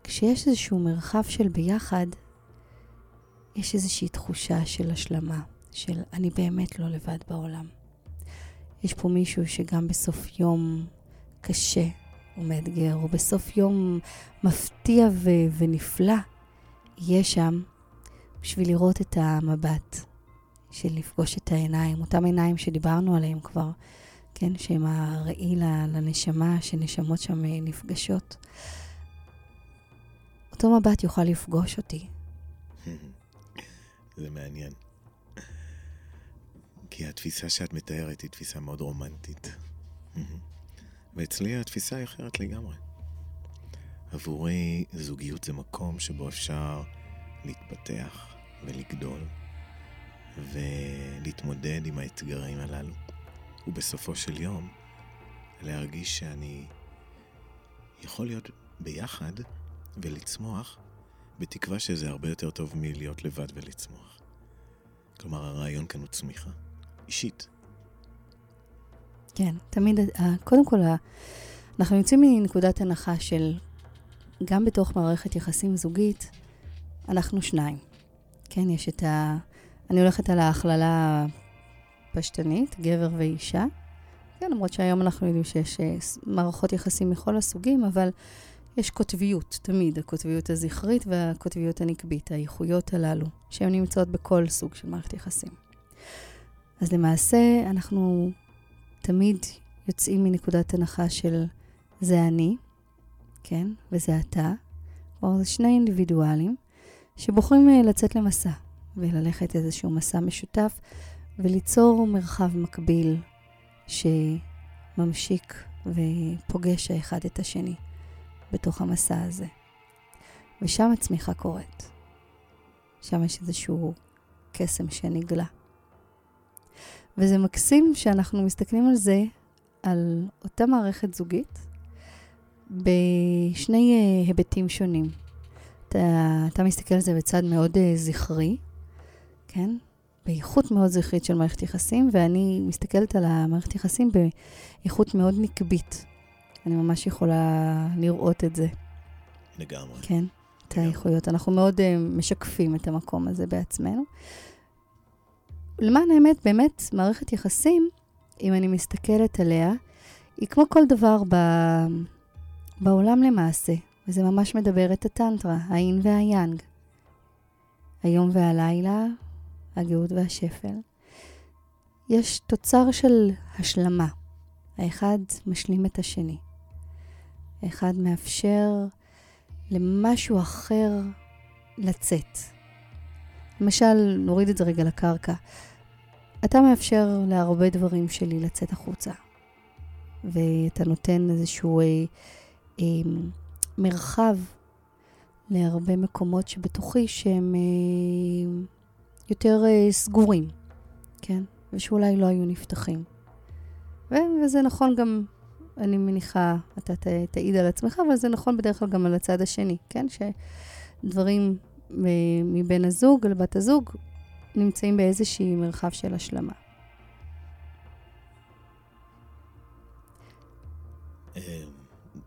כשיש איזשהו מרחב של ביחד, יש איזושהי תחושה של השלמה, של אני באמת לא לבד בעולם. יש פה מישהו שגם בסוף יום קשה ומאתגר, או בסוף יום מפתיע ו- ונפלא, יהיה שם בשביל לראות את המבט, של לפגוש את העיניים, אותם עיניים שדיברנו עליהם כבר, כן, שהם הראי לנשמה, שנשמות שם נפגשות. אותו מבט יוכל לפגוש אותי. זה מעניין. כי התפיסה שאת מתארת היא תפיסה מאוד רומנטית. ואצלי התפיסה היא אחרת לגמרי. עבורי זוגיות זה מקום שבו אפשר להתפתח ולגדול ולהתמודד עם האתגרים הללו. ובסופו של יום, להרגיש שאני יכול להיות ביחד ולצמוח, בתקווה שזה הרבה יותר טוב מלהיות לבד ולצמוח. כלומר, הרעיון כאן הוא צמיחה, אישית. כן, תמיד, אה, קודם כל, אנחנו יוצאים מנקודת הנחה של גם בתוך מערכת יחסים זוגית, אנחנו שניים. כן, יש את ה... אני הולכת על ההכללה הפשטנית, גבר ואישה. כן, למרות שהיום אנחנו יודעים שיש אה, מערכות יחסים מכל הסוגים, אבל יש קוטביות, תמיד, הקוטביות הזכרית והקוטביות הנקבית, האיכויות הללו, שהן נמצאות בכל סוג של מערכת יחסים. אז למעשה, אנחנו תמיד יוצאים מנקודת הנחה של זה אני, כן, וזה אתה. כלומר, זה שני אינדיבידואלים שבוחרים אה, לצאת למסע וללכת איזשהו מסע משותף וליצור מרחב מקביל שממשיק ופוגש האחד את השני בתוך המסע הזה. ושם הצמיחה קורית. שם יש איזשהו קסם שנגלה. וזה מקסים שאנחנו מסתכלים על זה, על אותה מערכת זוגית, בשני uh, היבטים שונים. אתה, אתה מסתכל על זה בצד מאוד uh, זכרי, כן? באיכות מאוד זכרית של מערכת יחסים, ואני מסתכלת על המערכת יחסים באיכות מאוד נקבית. אני ממש יכולה לראות את זה. לגמרי. כן, את האיכויות. אנחנו מאוד uh, משקפים את המקום הזה בעצמנו. למען האמת, באמת, מערכת יחסים, אם אני מסתכלת עליה, היא כמו כל דבר ב... בעולם למעשה, וזה ממש מדבר את הטנטרה, האין והיאנג. היום והלילה, הגאות והשפל. יש תוצר של השלמה. האחד משלים את השני. האחד מאפשר למשהו אחר לצאת. למשל, נוריד את זה רגע לקרקע. אתה מאפשר להרבה דברים שלי לצאת החוצה. ואתה נותן איזשהו אה, אה, מרחב להרבה מקומות שבתוכי שהם אה, יותר אה, סגורים, כן? ושאולי לא היו נפתחים. ו- וזה נכון גם, אני מניחה, אתה ת- תעיד על עצמך, אבל זה נכון בדרך כלל גם על הצד השני, כן? שדברים מבן הזוג לבת הזוג נמצאים באיזשהי מרחב של השלמה. אה,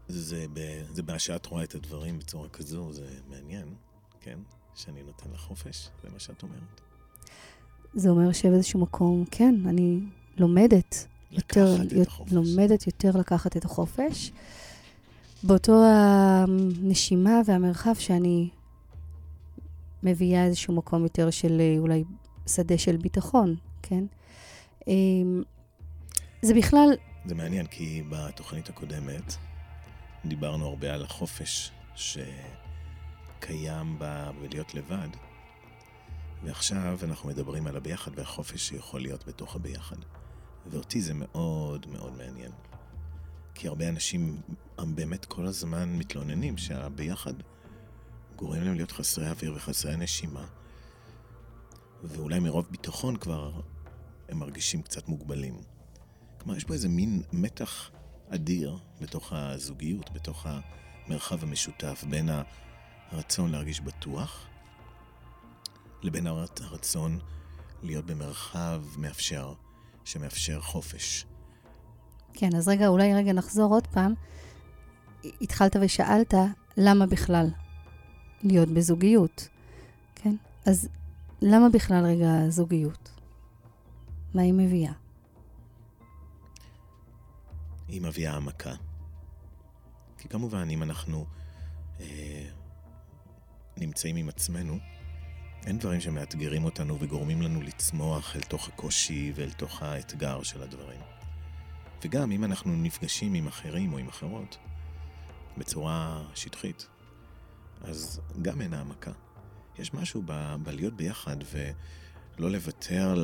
זה, זה מה שאת רואה את הדברים בצורה כזו, זה מעניין, כן? שאני נותן לך חופש, זה מה שאת אומרת. זה אומר שבאיזשהו מקום, כן, אני לומדת יותר, לומדת יותר לקחת את החופש. באותו הנשימה והמרחב שאני מביאה איזשהו מקום יותר של אה, אולי שדה של ביטחון, כן? אמ, זה בכלל... זה מעניין, כי בתוכנית הקודמת דיברנו הרבה על החופש שקיים ב... בלהיות לבד, ועכשיו אנחנו מדברים על הביחד והחופש שיכול להיות בתוך הביחד. ואותי זה מאוד מאוד מעניין. כי הרבה אנשים באמת כל הזמן מתלוננים שהביחד גורם להם להיות חסרי אוויר וחסרי נשימה, ואולי מרוב ביטחון כבר הם מרגישים קצת מוגבלים. כלומר, יש פה איזה מין מתח אדיר בתוך הזוגיות, בתוך המרחב המשותף, בין הרצון להרגיש בטוח לבין הרצון להיות במרחב מאפשר, שמאפשר חופש. כן, אז רגע, אולי רגע נחזור עוד פעם. התחלת ושאלת, למה בכלל להיות בזוגיות, כן? אז למה בכלל רגע זוגיות? מה היא מביאה? היא מביאה העמקה. כי כמובן, אם אנחנו אה, נמצאים עם עצמנו, אין דברים שמאתגרים אותנו וגורמים לנו לצמוח אל תוך הקושי ואל תוך האתגר של הדברים. וגם אם אנחנו נפגשים עם אחרים או עם אחרות בצורה שטחית, אז גם אין העמקה. יש משהו ב- בלהיות ביחד ולא לוותר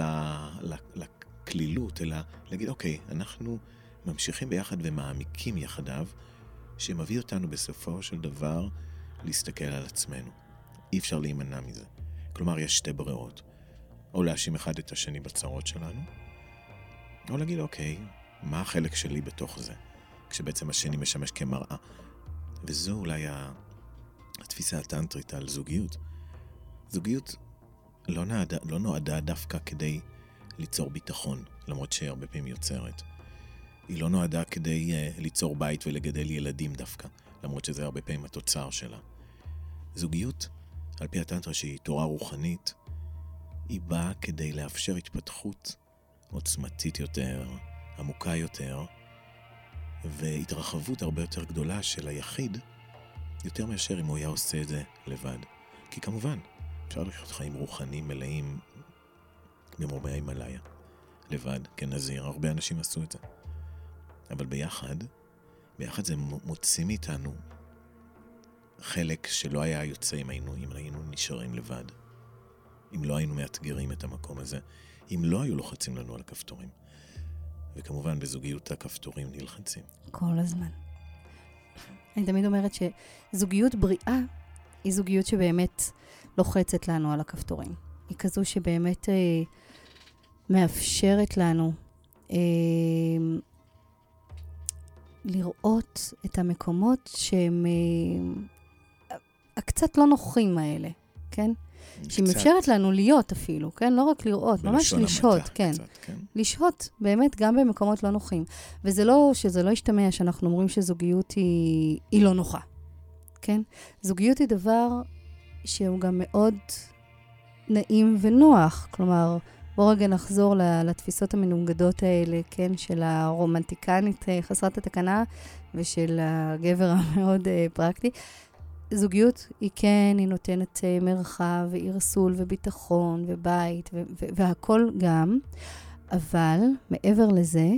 לקלילות, אלא להגיד, אוקיי, אנחנו ממשיכים ביחד ומעמיקים יחדיו, שמביא אותנו בסופו של דבר להסתכל על עצמנו. אי אפשר להימנע מזה. כלומר, יש שתי ברירות. או להאשים אחד את השני בצרות שלנו, או להגיד, אוקיי, מה החלק שלי בתוך זה? כשבעצם השני משמש כמראה. וזו אולי התפיסה הטנטרית על זוגיות. זוגיות לא נועדה, לא נועדה דווקא כדי ליצור ביטחון, למרות שהרבה פעמים יוצרת. היא לא נועדה כדי uh, ליצור בית ולגדל ילדים דווקא, למרות שזה הרבה פעמים התוצר שלה. זוגיות, על פי הטנטרה שהיא תורה רוחנית, היא באה כדי לאפשר התפתחות עוצמתית יותר, עמוקה יותר, והתרחבות הרבה יותר גדולה של היחיד, יותר מאשר אם הוא היה עושה את זה לבד. כי כמובן, אפשר לחיות חיים רוחניים מלאים במרומי ההימאליה, לבד, כנזיר, הרבה אנשים עשו את זה. אבל ביחד, ביחד זה מוציא מאיתנו חלק שלא היה יוצא אם היינו, אם היינו נשארים לבד. אם לא היינו מאתגרים את המקום הזה, אם לא היו לוחצים לנו על הכפתורים. וכמובן, בזוגיות הכפתורים נלחצים. כל הזמן. אני תמיד אומרת שזוגיות בריאה היא זוגיות שבאמת לוחצת לנו על הכפתורים. היא כזו שבאמת אה, מאפשרת לנו אה, לראות את המקומות שהם אה, הקצת לא נוחים האלה, כן? שהיא מאפשרת לנו להיות אפילו, כן? לא רק לראות, ממש לשהות, כן. קצת, כן. לשהות באמת גם במקומות לא נוחים. וזה לא, שזה לא ישתמע שאנחנו אומרים שזוגיות היא, היא לא נוחה, כן? זוגיות היא דבר שהוא גם מאוד נעים ונוח. כלומר, בואו רגע נחזור לתפיסות המנוגדות האלה, כן, של הרומנטיקנית אה, חסרת התקנה ושל הגבר המאוד אה, פרקטי. זוגיות היא כן, היא נותנת uh, מרחב וערסול וביטחון ובית והכול גם, אבל מעבר לזה,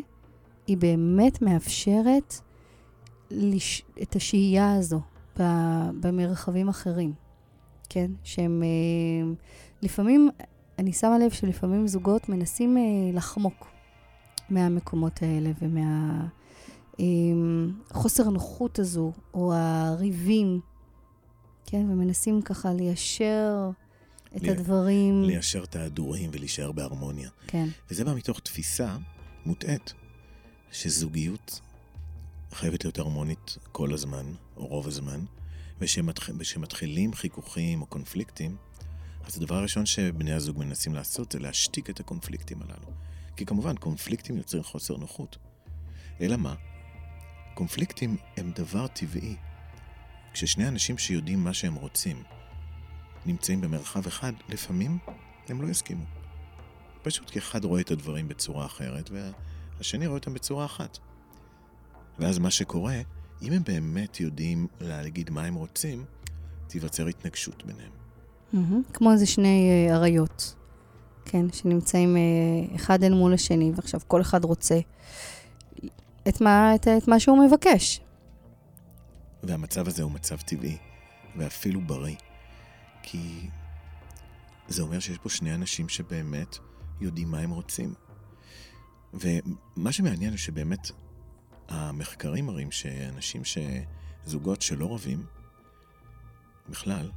היא באמת מאפשרת לש- את השהייה הזו במרחבים אחרים, כן? שהם uh, לפעמים, אני שמה לב שלפעמים זוגות מנסים uh, לחמוק מהמקומות האלה ומהחוסר um, נוחות הזו, או הריבים. כן, ומנסים ככה ליישר את לי... הדברים. ליישר את ההדורים ולהישאר בהרמוניה. כן. וזה בא מתוך תפיסה מוטעית, שזוגיות חייבת להיות הרמונית כל הזמן, או רוב הזמן, ושמתחילים חיכוכים או קונפליקטים, אז הדבר הראשון שבני הזוג מנסים לעשות זה להשתיק את הקונפליקטים הללו. כי כמובן, קונפליקטים יוצרים חוסר נוחות. אלא מה? קונפליקטים הם דבר טבעי. כששני אנשים שיודעים מה שהם רוצים נמצאים במרחב אחד, לפעמים הם לא יסכימו. פשוט כי אחד רואה את הדברים בצורה אחרת, והשני רואה אותם בצורה אחת. ואז מה שקורה, אם הם באמת יודעים להגיד מה הם רוצים, תיווצר התנגשות ביניהם. Mm-hmm. כמו איזה שני uh, אריות, כן, שנמצאים uh, אחד אל מול השני, ועכשיו כל אחד רוצה את מה, את, את מה שהוא מבקש. והמצב הזה הוא מצב טבעי, ואפילו בריא. כי זה אומר שיש פה שני אנשים שבאמת יודעים מה הם רוצים. ומה שמעניין הוא שבאמת המחקרים מראים שאנשים שזוגות שלא רבים, בכלל,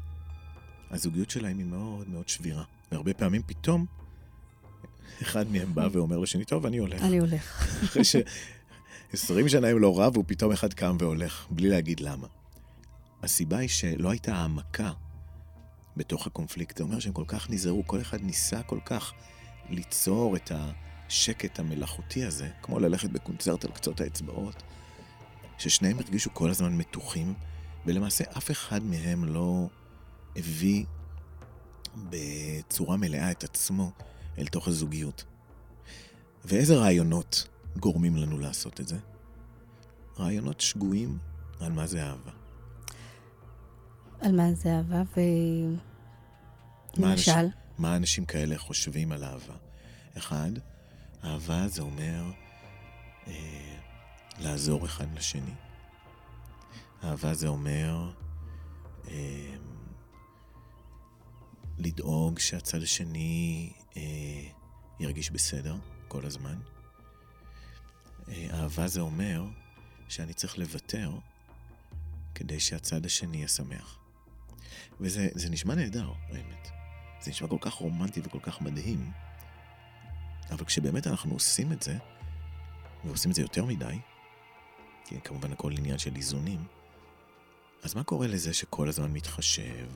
הזוגיות שלהם היא מאוד מאוד שבירה. והרבה פעמים פתאום אחד מהם בא ואומר לשני, טוב, אני הולך. אני הולך. אחרי, ש... עשרים שנה הם לא רבו, פתאום אחד קם והולך, בלי להגיד למה. הסיבה היא שלא הייתה העמקה בתוך הקונפליקט. זה אומר שהם כל כך נזהרו, כל אחד ניסה כל כך ליצור את השקט המלאכותי הזה, כמו ללכת בקונצרט על קצות האצבעות, ששניהם הרגישו כל הזמן מתוחים, ולמעשה אף אחד מהם לא הביא בצורה מלאה את עצמו אל תוך הזוגיות. ואיזה רעיונות גורמים לנו לעשות את זה? רעיונות שגויים על מה זה אהבה. על מה זה אהבה, ו... מה מה אנשים כאלה חושבים על אהבה? אחד, אהבה זה אומר אה, לעזור אחד לשני. אהבה זה אומר אה, לדאוג שהצד השני אה, ירגיש בסדר כל הזמן. אה, אהבה זה אומר שאני צריך לוותר כדי שהצד השני יהיה שמח. וזה זה נשמע נהדר, האמת. זה נשמע כל כך רומנטי וכל כך מדהים, אבל כשבאמת אנחנו עושים את זה, ועושים את זה יותר מדי, כי כמובן הכל עניין של איזונים, אז מה קורה לזה שכל הזמן מתחשב?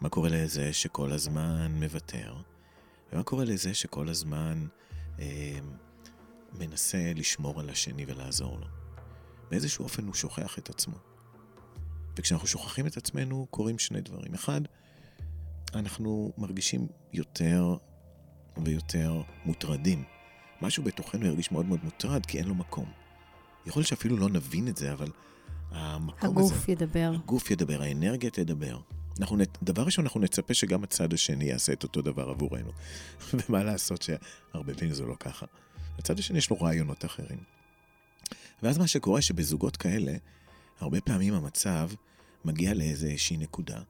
מה קורה לזה שכל הזמן מוותר? ומה קורה לזה שכל הזמן אה, מנסה לשמור על השני ולעזור לו? באיזשהו אופן הוא שוכח את עצמו. וכשאנחנו שוכחים את עצמנו, קורים שני דברים. אחד, אנחנו מרגישים יותר ויותר מוטרדים. משהו בתוכנו ירגיש מאוד מאוד מוטרד, כי אין לו מקום. יכול להיות שאפילו לא נבין את זה, אבל המקום הזה... הגוף ידבר. הגוף ידבר, האנרגיה תדבר. אנחנו, דבר ראשון, אנחנו נצפה שגם הצד השני יעשה את אותו דבר עבורנו. ומה לעשות שהרבה פעמים זה לא ככה. הצד השני יש לו רעיונות אחרים. ואז מה שקורה שבזוגות כאלה, הרבה פעמים המצב מגיע לאיזושהי נקודה,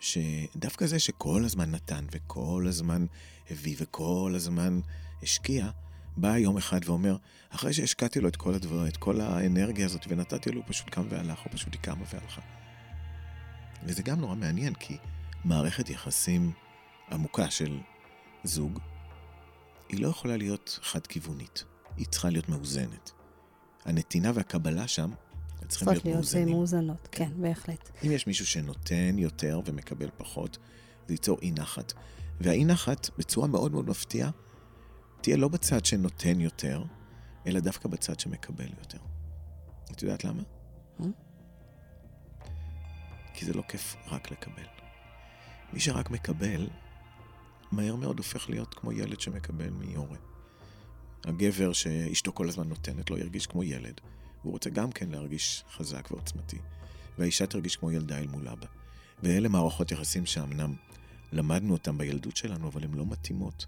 שדווקא זה שכל הזמן נתן וכל הזמן הביא וכל הזמן השקיע, בא יום אחד ואומר, אחרי שהשקעתי לו את כל הדבר, את כל האנרגיה הזאת ונתתי לו, הוא פשוט קם והלך, הוא פשוט היא קמה והלכה. וזה גם נורא מעניין, כי מערכת יחסים עמוקה של זוג, היא לא יכולה להיות חד-כיוונית, היא צריכה להיות מאוזנת. הנתינה והקבלה שם צריכים צריכות להיות להיות אה, מאוזנים. מאוזנות, כן, בהחלט. אם יש מישהו שנותן יותר ומקבל פחות, זה ייצור אי נחת. והאי נחת, בצורה מאוד מאוד מפתיעה, תהיה לא בצד שנותן יותר, אלא דווקא בצד שמקבל יותר. את יודעת למה? אה? כי זה לא כיף רק לקבל. מי שרק מקבל, מהר מאוד הופך להיות כמו ילד שמקבל מהורה. הגבר שאשתו כל הזמן נותנת לו ירגיש כמו ילד. והוא רוצה גם כן להרגיש חזק ועוצמתי. והאישה תרגיש כמו ילדה אל מול אבא. ואלה מערכות יחסים שאמנם למדנו אותם בילדות שלנו, אבל הן לא מתאימות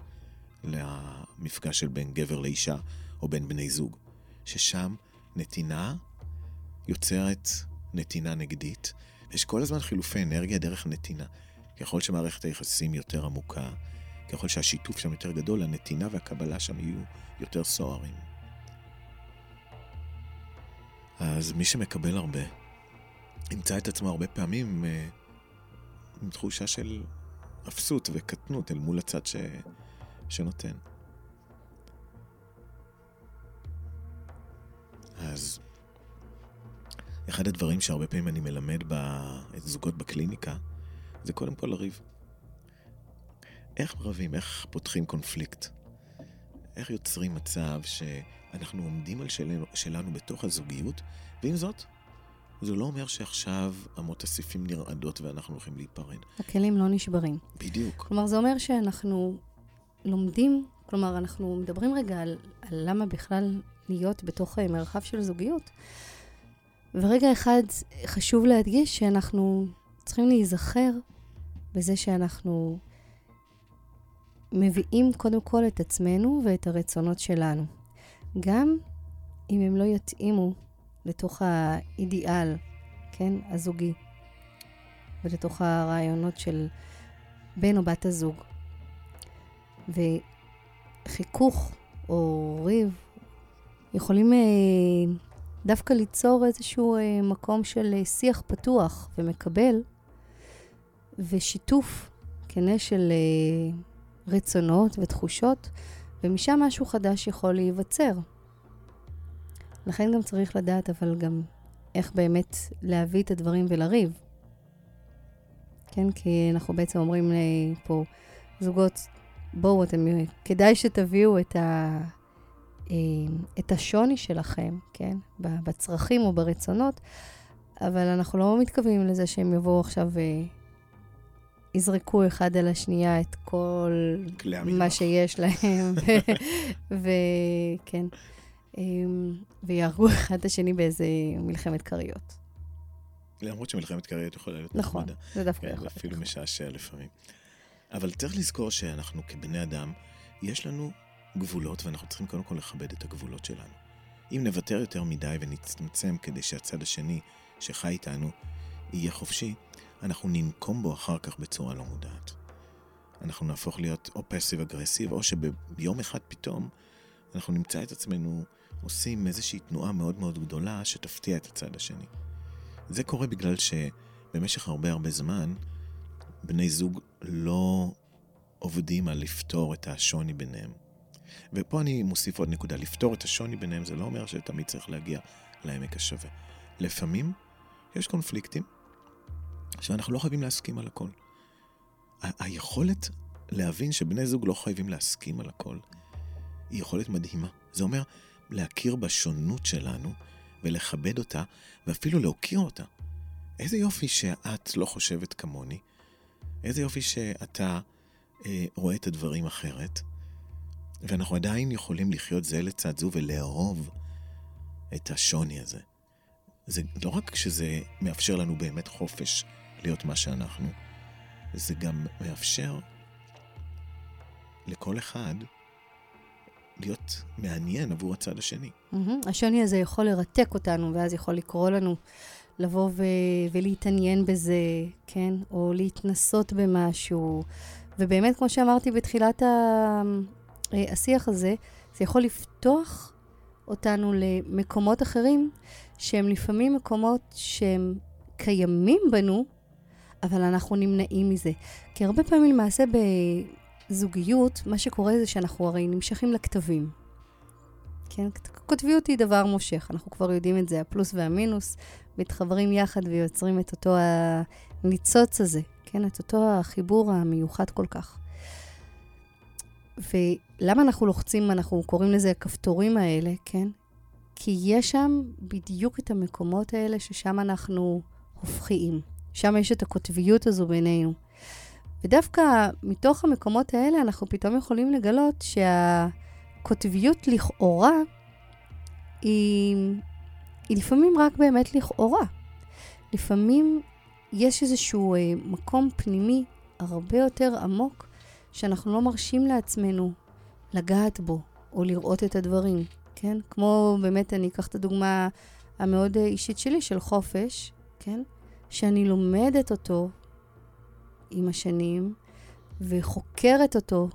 למפגש של בין גבר לאישה או בין בני זוג. ששם נתינה יוצרת נתינה נגדית. יש כל הזמן חילופי אנרגיה דרך נתינה. ככל שמערכת היחסים יותר עמוקה, ככל שהשיתוף שם יותר גדול, הנתינה והקבלה שם יהיו יותר סוערים. אז מי שמקבל הרבה, ימצא את עצמו הרבה פעמים אה, עם תחושה של אפסות וקטנות אל מול הצד ש... שנותן. אז אחד הדברים שהרבה פעמים אני מלמד בזוגות בקליניקה, זה קודם כל לריב. איך רבים, איך פותחים קונפליקט? איך יוצרים מצב שאנחנו עומדים על שלנו, שלנו בתוך הזוגיות, ועם זאת, זה לא אומר שעכשיו אמות הסיפים נרעדות ואנחנו הולכים להיפרד. הכלים לא נשברים. בדיוק. כלומר, זה אומר שאנחנו לומדים, כלומר, אנחנו מדברים רגע על, על למה בכלל להיות בתוך אה, מרחב של זוגיות. ורגע אחד חשוב להדגיש שאנחנו צריכים להיזכר בזה שאנחנו מביאים קודם כל את עצמנו ואת הרצונות שלנו. גם אם הם לא יתאימו לתוך האידיאל, כן, הזוגי, ולתוך הרעיונות של בן או בת הזוג. וחיכוך או ריב יכולים אה, דווקא ליצור איזשהו אה, מקום של אה, שיח פתוח ומקבל, ושיתוף כנה של אה, רצונות ותחושות, ומשם משהו חדש יכול להיווצר. לכן גם צריך לדעת, אבל גם איך באמת להביא את הדברים ולריב. כן, כי אנחנו בעצם אומרים פה, זוגות, בואו, אתם, כדאי שתביאו את, ה, אה, את השוני שלכם, כן, בצרכים או ברצונות, אבל אנחנו לא מתכוונים לזה שהם יבואו עכשיו ויזרקו אחד על השנייה את כל מה שיש להם, וכן, אמ, ויהרגו אחד את השני באיזה מלחמת כריות. למרות שמלחמת כריות יכולה להיות נכון, נחמדה. זה דווקא כן, יכול להיות. אפילו משעשע לפעמים. אבל צריך לזכור שאנחנו כבני אדם, יש לנו גבולות, ואנחנו צריכים קודם כל לכבד את הגבולות שלנו. אם נוותר יותר מדי ונצטמצם כדי שהצד השני שחי איתנו יהיה חופשי, אנחנו ננקום בו אחר כך בצורה לא מודעת. אנחנו נהפוך להיות או פסיב אגרסיב, או שביום אחד פתאום אנחנו נמצא את עצמנו עושים איזושהי תנועה מאוד מאוד גדולה שתפתיע את הצד השני. זה קורה בגלל שבמשך הרבה הרבה זמן בני זוג לא עובדים על לפתור את השוני ביניהם. ופה אני מוסיף עוד נקודה, לפתור את השוני ביניהם זה לא אומר שתמיד צריך להגיע לעמק השווה. לפעמים יש קונפליקטים שאנחנו לא חייבים להסכים על הכל. ה- היכולת להבין שבני זוג לא חייבים להסכים על הכל, היא יכולת מדהימה. זה אומר להכיר בשונות שלנו ולכבד אותה, ואפילו להוקיר אותה. איזה יופי שאת לא חושבת כמוני, איזה יופי שאתה אה, רואה את הדברים אחרת, ואנחנו עדיין יכולים לחיות זה לצד זו ולאהוב את השוני הזה. זה לא רק שזה מאפשר לנו באמת חופש להיות מה שאנחנו, זה גם מאפשר לכל אחד להיות מעניין עבור הצד השני. Mm-hmm. השוני הזה יכול לרתק אותנו, ואז יכול לקרוא לנו לבוא ו- ולהתעניין בזה, כן? או להתנסות במשהו. ובאמת, כמו שאמרתי בתחילת ה- אה, השיח הזה, זה יכול לפתוח אותנו למקומות אחרים, שהם לפעמים מקומות שהם קיימים בנו, אבל אנחנו נמנעים מזה. כי הרבה פעמים למעשה בזוגיות, מה שקורה זה שאנחנו הרי נמשכים לכתבים. כן? קוטביות היא דבר מושך, אנחנו כבר יודעים את זה, הפלוס והמינוס מתחברים יחד ויוצרים את אותו הניצוץ הזה, כן? את אותו החיבור המיוחד כל כך. ולמה אנחנו לוחצים, אנחנו קוראים לזה הכפתורים האלה, כן? כי יש שם בדיוק את המקומות האלה ששם אנחנו הופכיים. שם יש את הקוטביות הזו בינינו. ודווקא מתוך המקומות האלה אנחנו פתאום יכולים לגלות שהקוטביות לכאורה היא, היא לפעמים רק באמת לכאורה. לפעמים יש איזשהו אה, מקום פנימי הרבה יותר עמוק שאנחנו לא מרשים לעצמנו לגעת בו או לראות את הדברים, כן? כמו באמת, אני אקח את הדוגמה המאוד אה, אישית שלי של חופש, כן? שאני לומדת אותו עם השנים וחוקרת אותו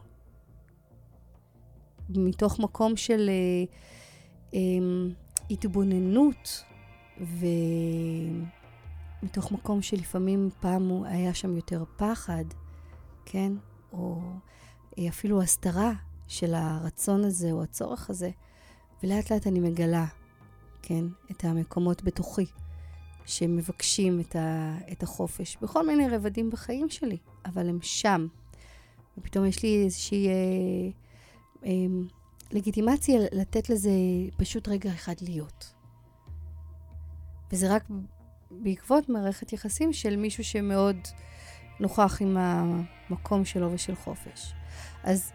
מתוך מקום של אה, אה, התבוננות ומתוך מקום שלפעמים פעם היה שם יותר פחד, כן? או אה, אפילו הסתרה של הרצון הזה או הצורך הזה, ולאט לאט אני מגלה, כן, את המקומות בתוכי שמבקשים את, ה, את החופש בכל מיני רבדים בחיים שלי, אבל הם שם. ופתאום יש לי איזושהי אה, אה, לגיטימציה לתת לזה פשוט רגע אחד להיות. וזה רק בעקבות מערכת יחסים של מישהו שמאוד נוכח עם המקום שלו ושל חופש. אז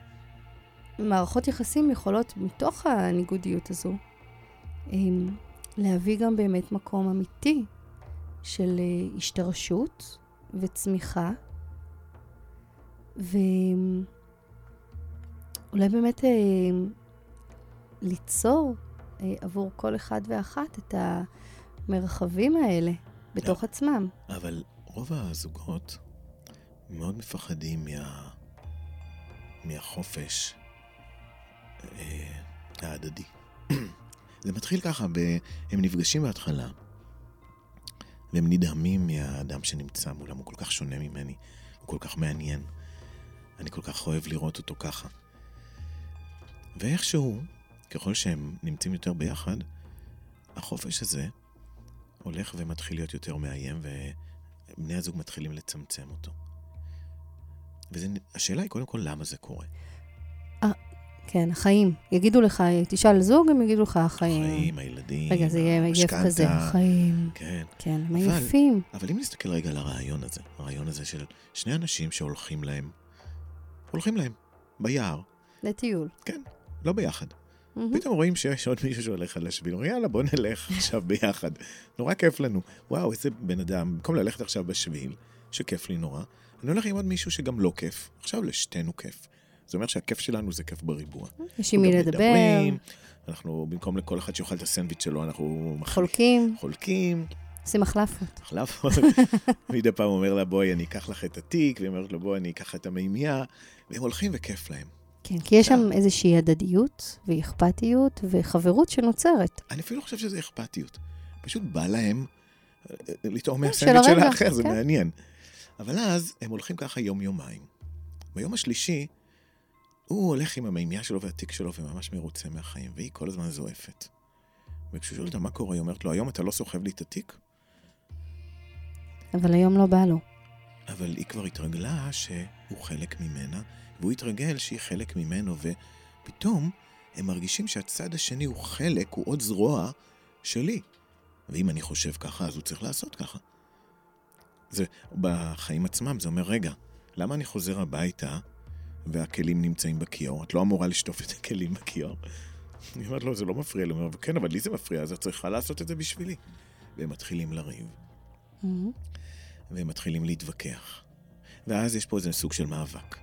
מערכות יחסים יכולות, מתוך הניגודיות הזו, להביא גם באמת מקום אמיתי של אה, השתרשות וצמיחה, ואולי באמת אה, ליצור אה, עבור כל אחד ואחת את המרחבים האלה בתוך עצמם. אבל רוב הזוגות מאוד מפחדים מה... מהחופש אה, ההדדי. זה מתחיל ככה, ב... הם נפגשים בהתחלה, והם נדהמים מהאדם שנמצא מולם, הוא כל כך שונה ממני, הוא כל כך מעניין. אני כל כך אוהב לראות אותו ככה. ואיכשהו, ככל שהם נמצאים יותר ביחד, החופש הזה הולך ומתחיל להיות יותר מאיים, ובני הזוג מתחילים לצמצם אותו. והשאלה היא קודם כל, למה זה קורה? כן, החיים. יגידו לך, תשאל זוג, הם יגידו לך החיים. החיים, הילדים, רגע, זה יהיה עייף. כזה, החיים. כן. כן, הם עייפים. אבל אם נסתכל רגע על הרעיון הזה, הרעיון הזה של שני אנשים שהולכים להם, הולכים להם, ביער, לטיול. כן, לא ביחד. מהמם. פתאום רואים שיש עוד מישהו שהולך על השביל, אומרים, יאללה, בוא נלך עכשיו ביחד. נורא כיף לנו. וואו, איזה בן אדם, במקום ללכת עכשיו בשביל, שכיף לי נורא, אני הולך עם עוד מישהו שגם לא כיף. עכשיו לשתינו כיף. זה אומר שהכיף שלנו זה כיף בריבוע. יש עם מי לדבר, מדברים, אנחנו, במקום לכל אחד שיאכל את הסנדוויץ' שלו, אנחנו. חולקים, חולקים, עושים מחלפות. החלף. מדי פעם אומר לה, בואי, אני אקח לך את התיק, והיא אומרת לו, בואי, אני אקח את המימייה, והם הולכים וכיף להם. כן, כי יש שם איזושהי הדדיות ואכפתיות וחברות שנוצרת. אני אפילו לא חושב שזה אכפתיות. פשוט בא להם אה, לטעום כן, מהסנדוויץ' של האחר, זה כן. מעניין. אבל אז הם הולכים ככה יום-יומיים. ביום השלישי, הוא הולך עם המימייה שלו והתיק שלו וממש מרוצה מהחיים, והיא כל הזמן זועפת. וכשהוא שואל אותה מה קורה, היא אומרת לו, היום אתה לא סוחב לי את התיק? אבל היום לא בא לו. אבל היא כבר התרגלה שהוא חלק ממנה, והוא התרגל שהיא חלק ממנו, ופתאום הם מרגישים שהצד השני הוא חלק, הוא עוד זרוע שלי. ואם אני חושב ככה, אז הוא צריך לעשות ככה. זה, בחיים עצמם זה אומר, רגע, למה אני חוזר הביתה והכלים נמצאים בכיור? את לא אמורה לשטוף את הכלים בכיור. אני אומרת לו, זה לא מפריע לי. הוא אומר, כן, אבל לי זה מפריע, אז את צריכה לעשות את זה בשבילי. והם מתחילים לריב. מהמם. והם מתחילים להתווכח. ואז יש פה איזה סוג של מאבק.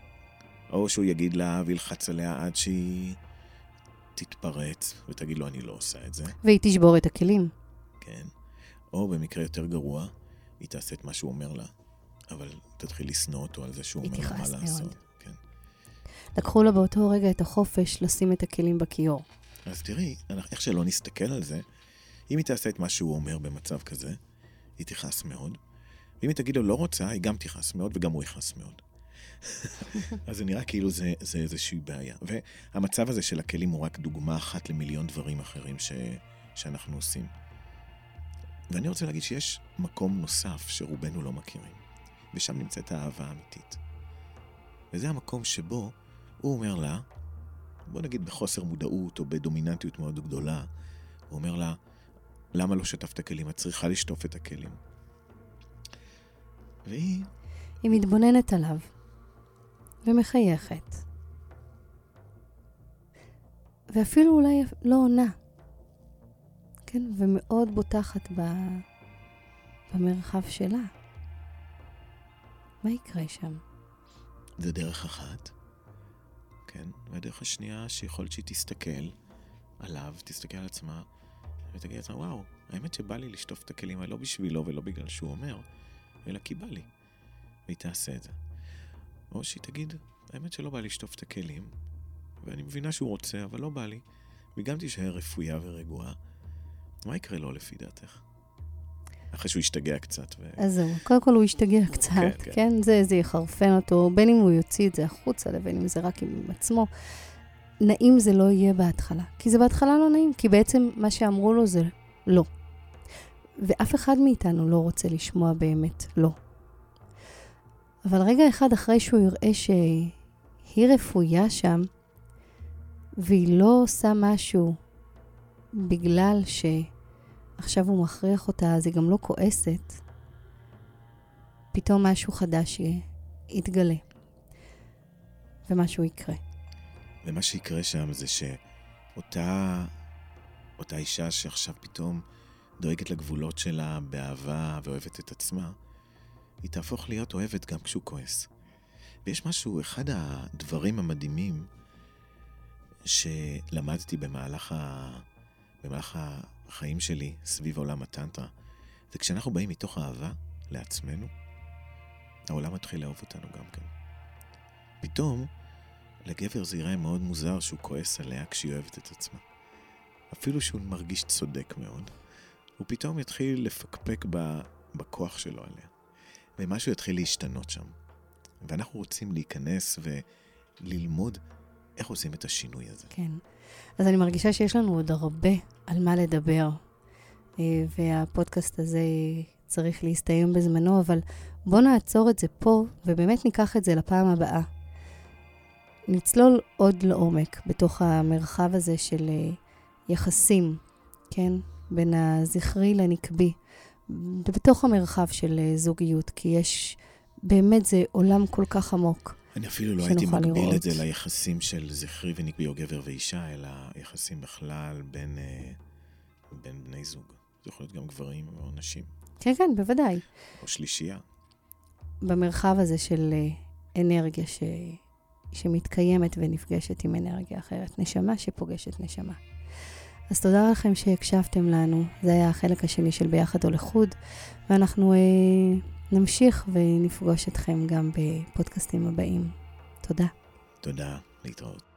או שהוא יגיד לה וילחץ עליה עד שהיא תתפרץ ותגיד לו, אני לא עושה את זה, והיא תשבור את הכלים. כן. או במקרה יותר גרוע, היא תעשה את מה שהוא אומר לה, אבל תתחיל לשנוא אותו על זה שהוא היא אומר לה מה תכעס מאוד. לקחו לה באותו רגע את החופש לשים את הכלים בכיור. אז תראי, איך שלא נסתכל על זה, אם היא תעשה את מה שהוא אומר במצב כזה, היא תכעס מאוד. ואם היא תגיד לו לא רוצה, היא גם תכעס מאוד וגם הוא יכעס מאוד. אז זה נראה כאילו זה, זה איזושהי בעיה. והמצב הזה של הכלים הוא רק דוגמה אחת למיליון דברים אחרים ש, שאנחנו עושים. ואני רוצה להגיד שיש מקום נוסף שרובנו לא מכירים, ושם נמצאת האהבה האמיתית. וזה המקום שבו הוא אומר לה, בוא נגיד בחוסר מודעות או בדומיננטיות מאוד גדולה, הוא אומר לה, למה לא שטפת כלים? את צריכה לשטוף את הכלים. והיא, היא מתבוננת עליו ומחייכת. ואפילו אולי לא עונה. כן, ומאוד בוטחת ב... במרחב שלה. מה יקרה שם? זה דרך אחת, כן? והדרך השנייה, שיכול להיות שהיא תסתכל עליו, תסתכל על עצמה, ותגיד לעצמה, וואו, האמת שבא לי לשטוף את הכלים האלה לא בשבילו ולא בגלל שהוא אומר, אלא כי בא לי. והיא תעשה את זה. או שהיא תגיד, האמת שלא בא לי לשטוף את הכלים, ואני מבינה שהוא רוצה, אבל לא בא לי, והיא גם תישאר רפויה ורגועה. מה יקרה לו לפי דעתך? אחרי שהוא ישתגע קצת. ו... אז זהו, קודם כל הוא ישתגע קצת, כן, כן, כן. כן? זה, זה יחרפן אותו, בין אם הוא יוציא את זה החוצה, לבין אם זה רק עם עצמו. נעים זה לא יהיה בהתחלה, כי זה בהתחלה לא נעים, כי בעצם מה שאמרו לו זה לא. ואף אחד מאיתנו לא רוצה לשמוע באמת לא. אבל רגע אחד אחרי שהוא יראה שהיא רפויה שם, והיא לא עושה משהו בגלל שעכשיו הוא מכריח אותה, אז היא גם לא כועסת, פתאום משהו חדש יתגלה, ומשהו יקרה. ומה שיקרה שם זה שאותה אותה אישה שעכשיו פתאום דואגת לגבולות שלה באהבה ואוהבת את עצמה, היא תהפוך להיות אוהבת גם כשהוא כועס. ויש משהו, אחד הדברים המדהימים שלמדתי במהלך, ה... במהלך החיים שלי סביב עולם הטנטרה, זה כשאנחנו באים מתוך אהבה לעצמנו, העולם מתחיל לאהוב אותנו גם כן. פתאום, לגבר זה ייראה מאוד מוזר שהוא כועס עליה כשהיא אוהבת את עצמה. אפילו שהוא מרגיש צודק מאוד, הוא פתאום יתחיל לפקפק ב... בכוח שלו עליה. ומשהו יתחיל להשתנות שם. ואנחנו רוצים להיכנס וללמוד איך עושים את השינוי הזה. כן. אז אני מרגישה שיש לנו עוד הרבה על מה לדבר. אה, והפודקאסט הזה צריך להסתיים בזמנו, אבל בואו נעצור את זה פה, ובאמת ניקח את זה לפעם הבאה. נצלול עוד לעומק בתוך המרחב הזה של אה, יחסים, כן? בין הזכרי לנקבי, בתוך המרחב של אה, זוגיות, כי יש, באמת זה עולם כל כך עמוק. אני אפילו לא הייתי מגביל לראות. את זה ליחסים של זכרי ונקבי או גבר ואישה, אלא יחסים בכלל בין, אה, בין בני זוג. זה יכול להיות גם גברים או נשים, כן, כן, בוודאי. או שלישייה. במרחב הזה של אה, אנרגיה ש... שמתקיימת ונפגשת עם אנרגיה אחרת, נשמה שפוגשת נשמה. אז תודה לכם שהקשבתם לנו. זה היה החלק השני של ביחד או לחוד, ואנחנו אה, נמשיך ונפגוש אתכם גם בפודקאסטים הבאים. תודה. תודה, להתראות.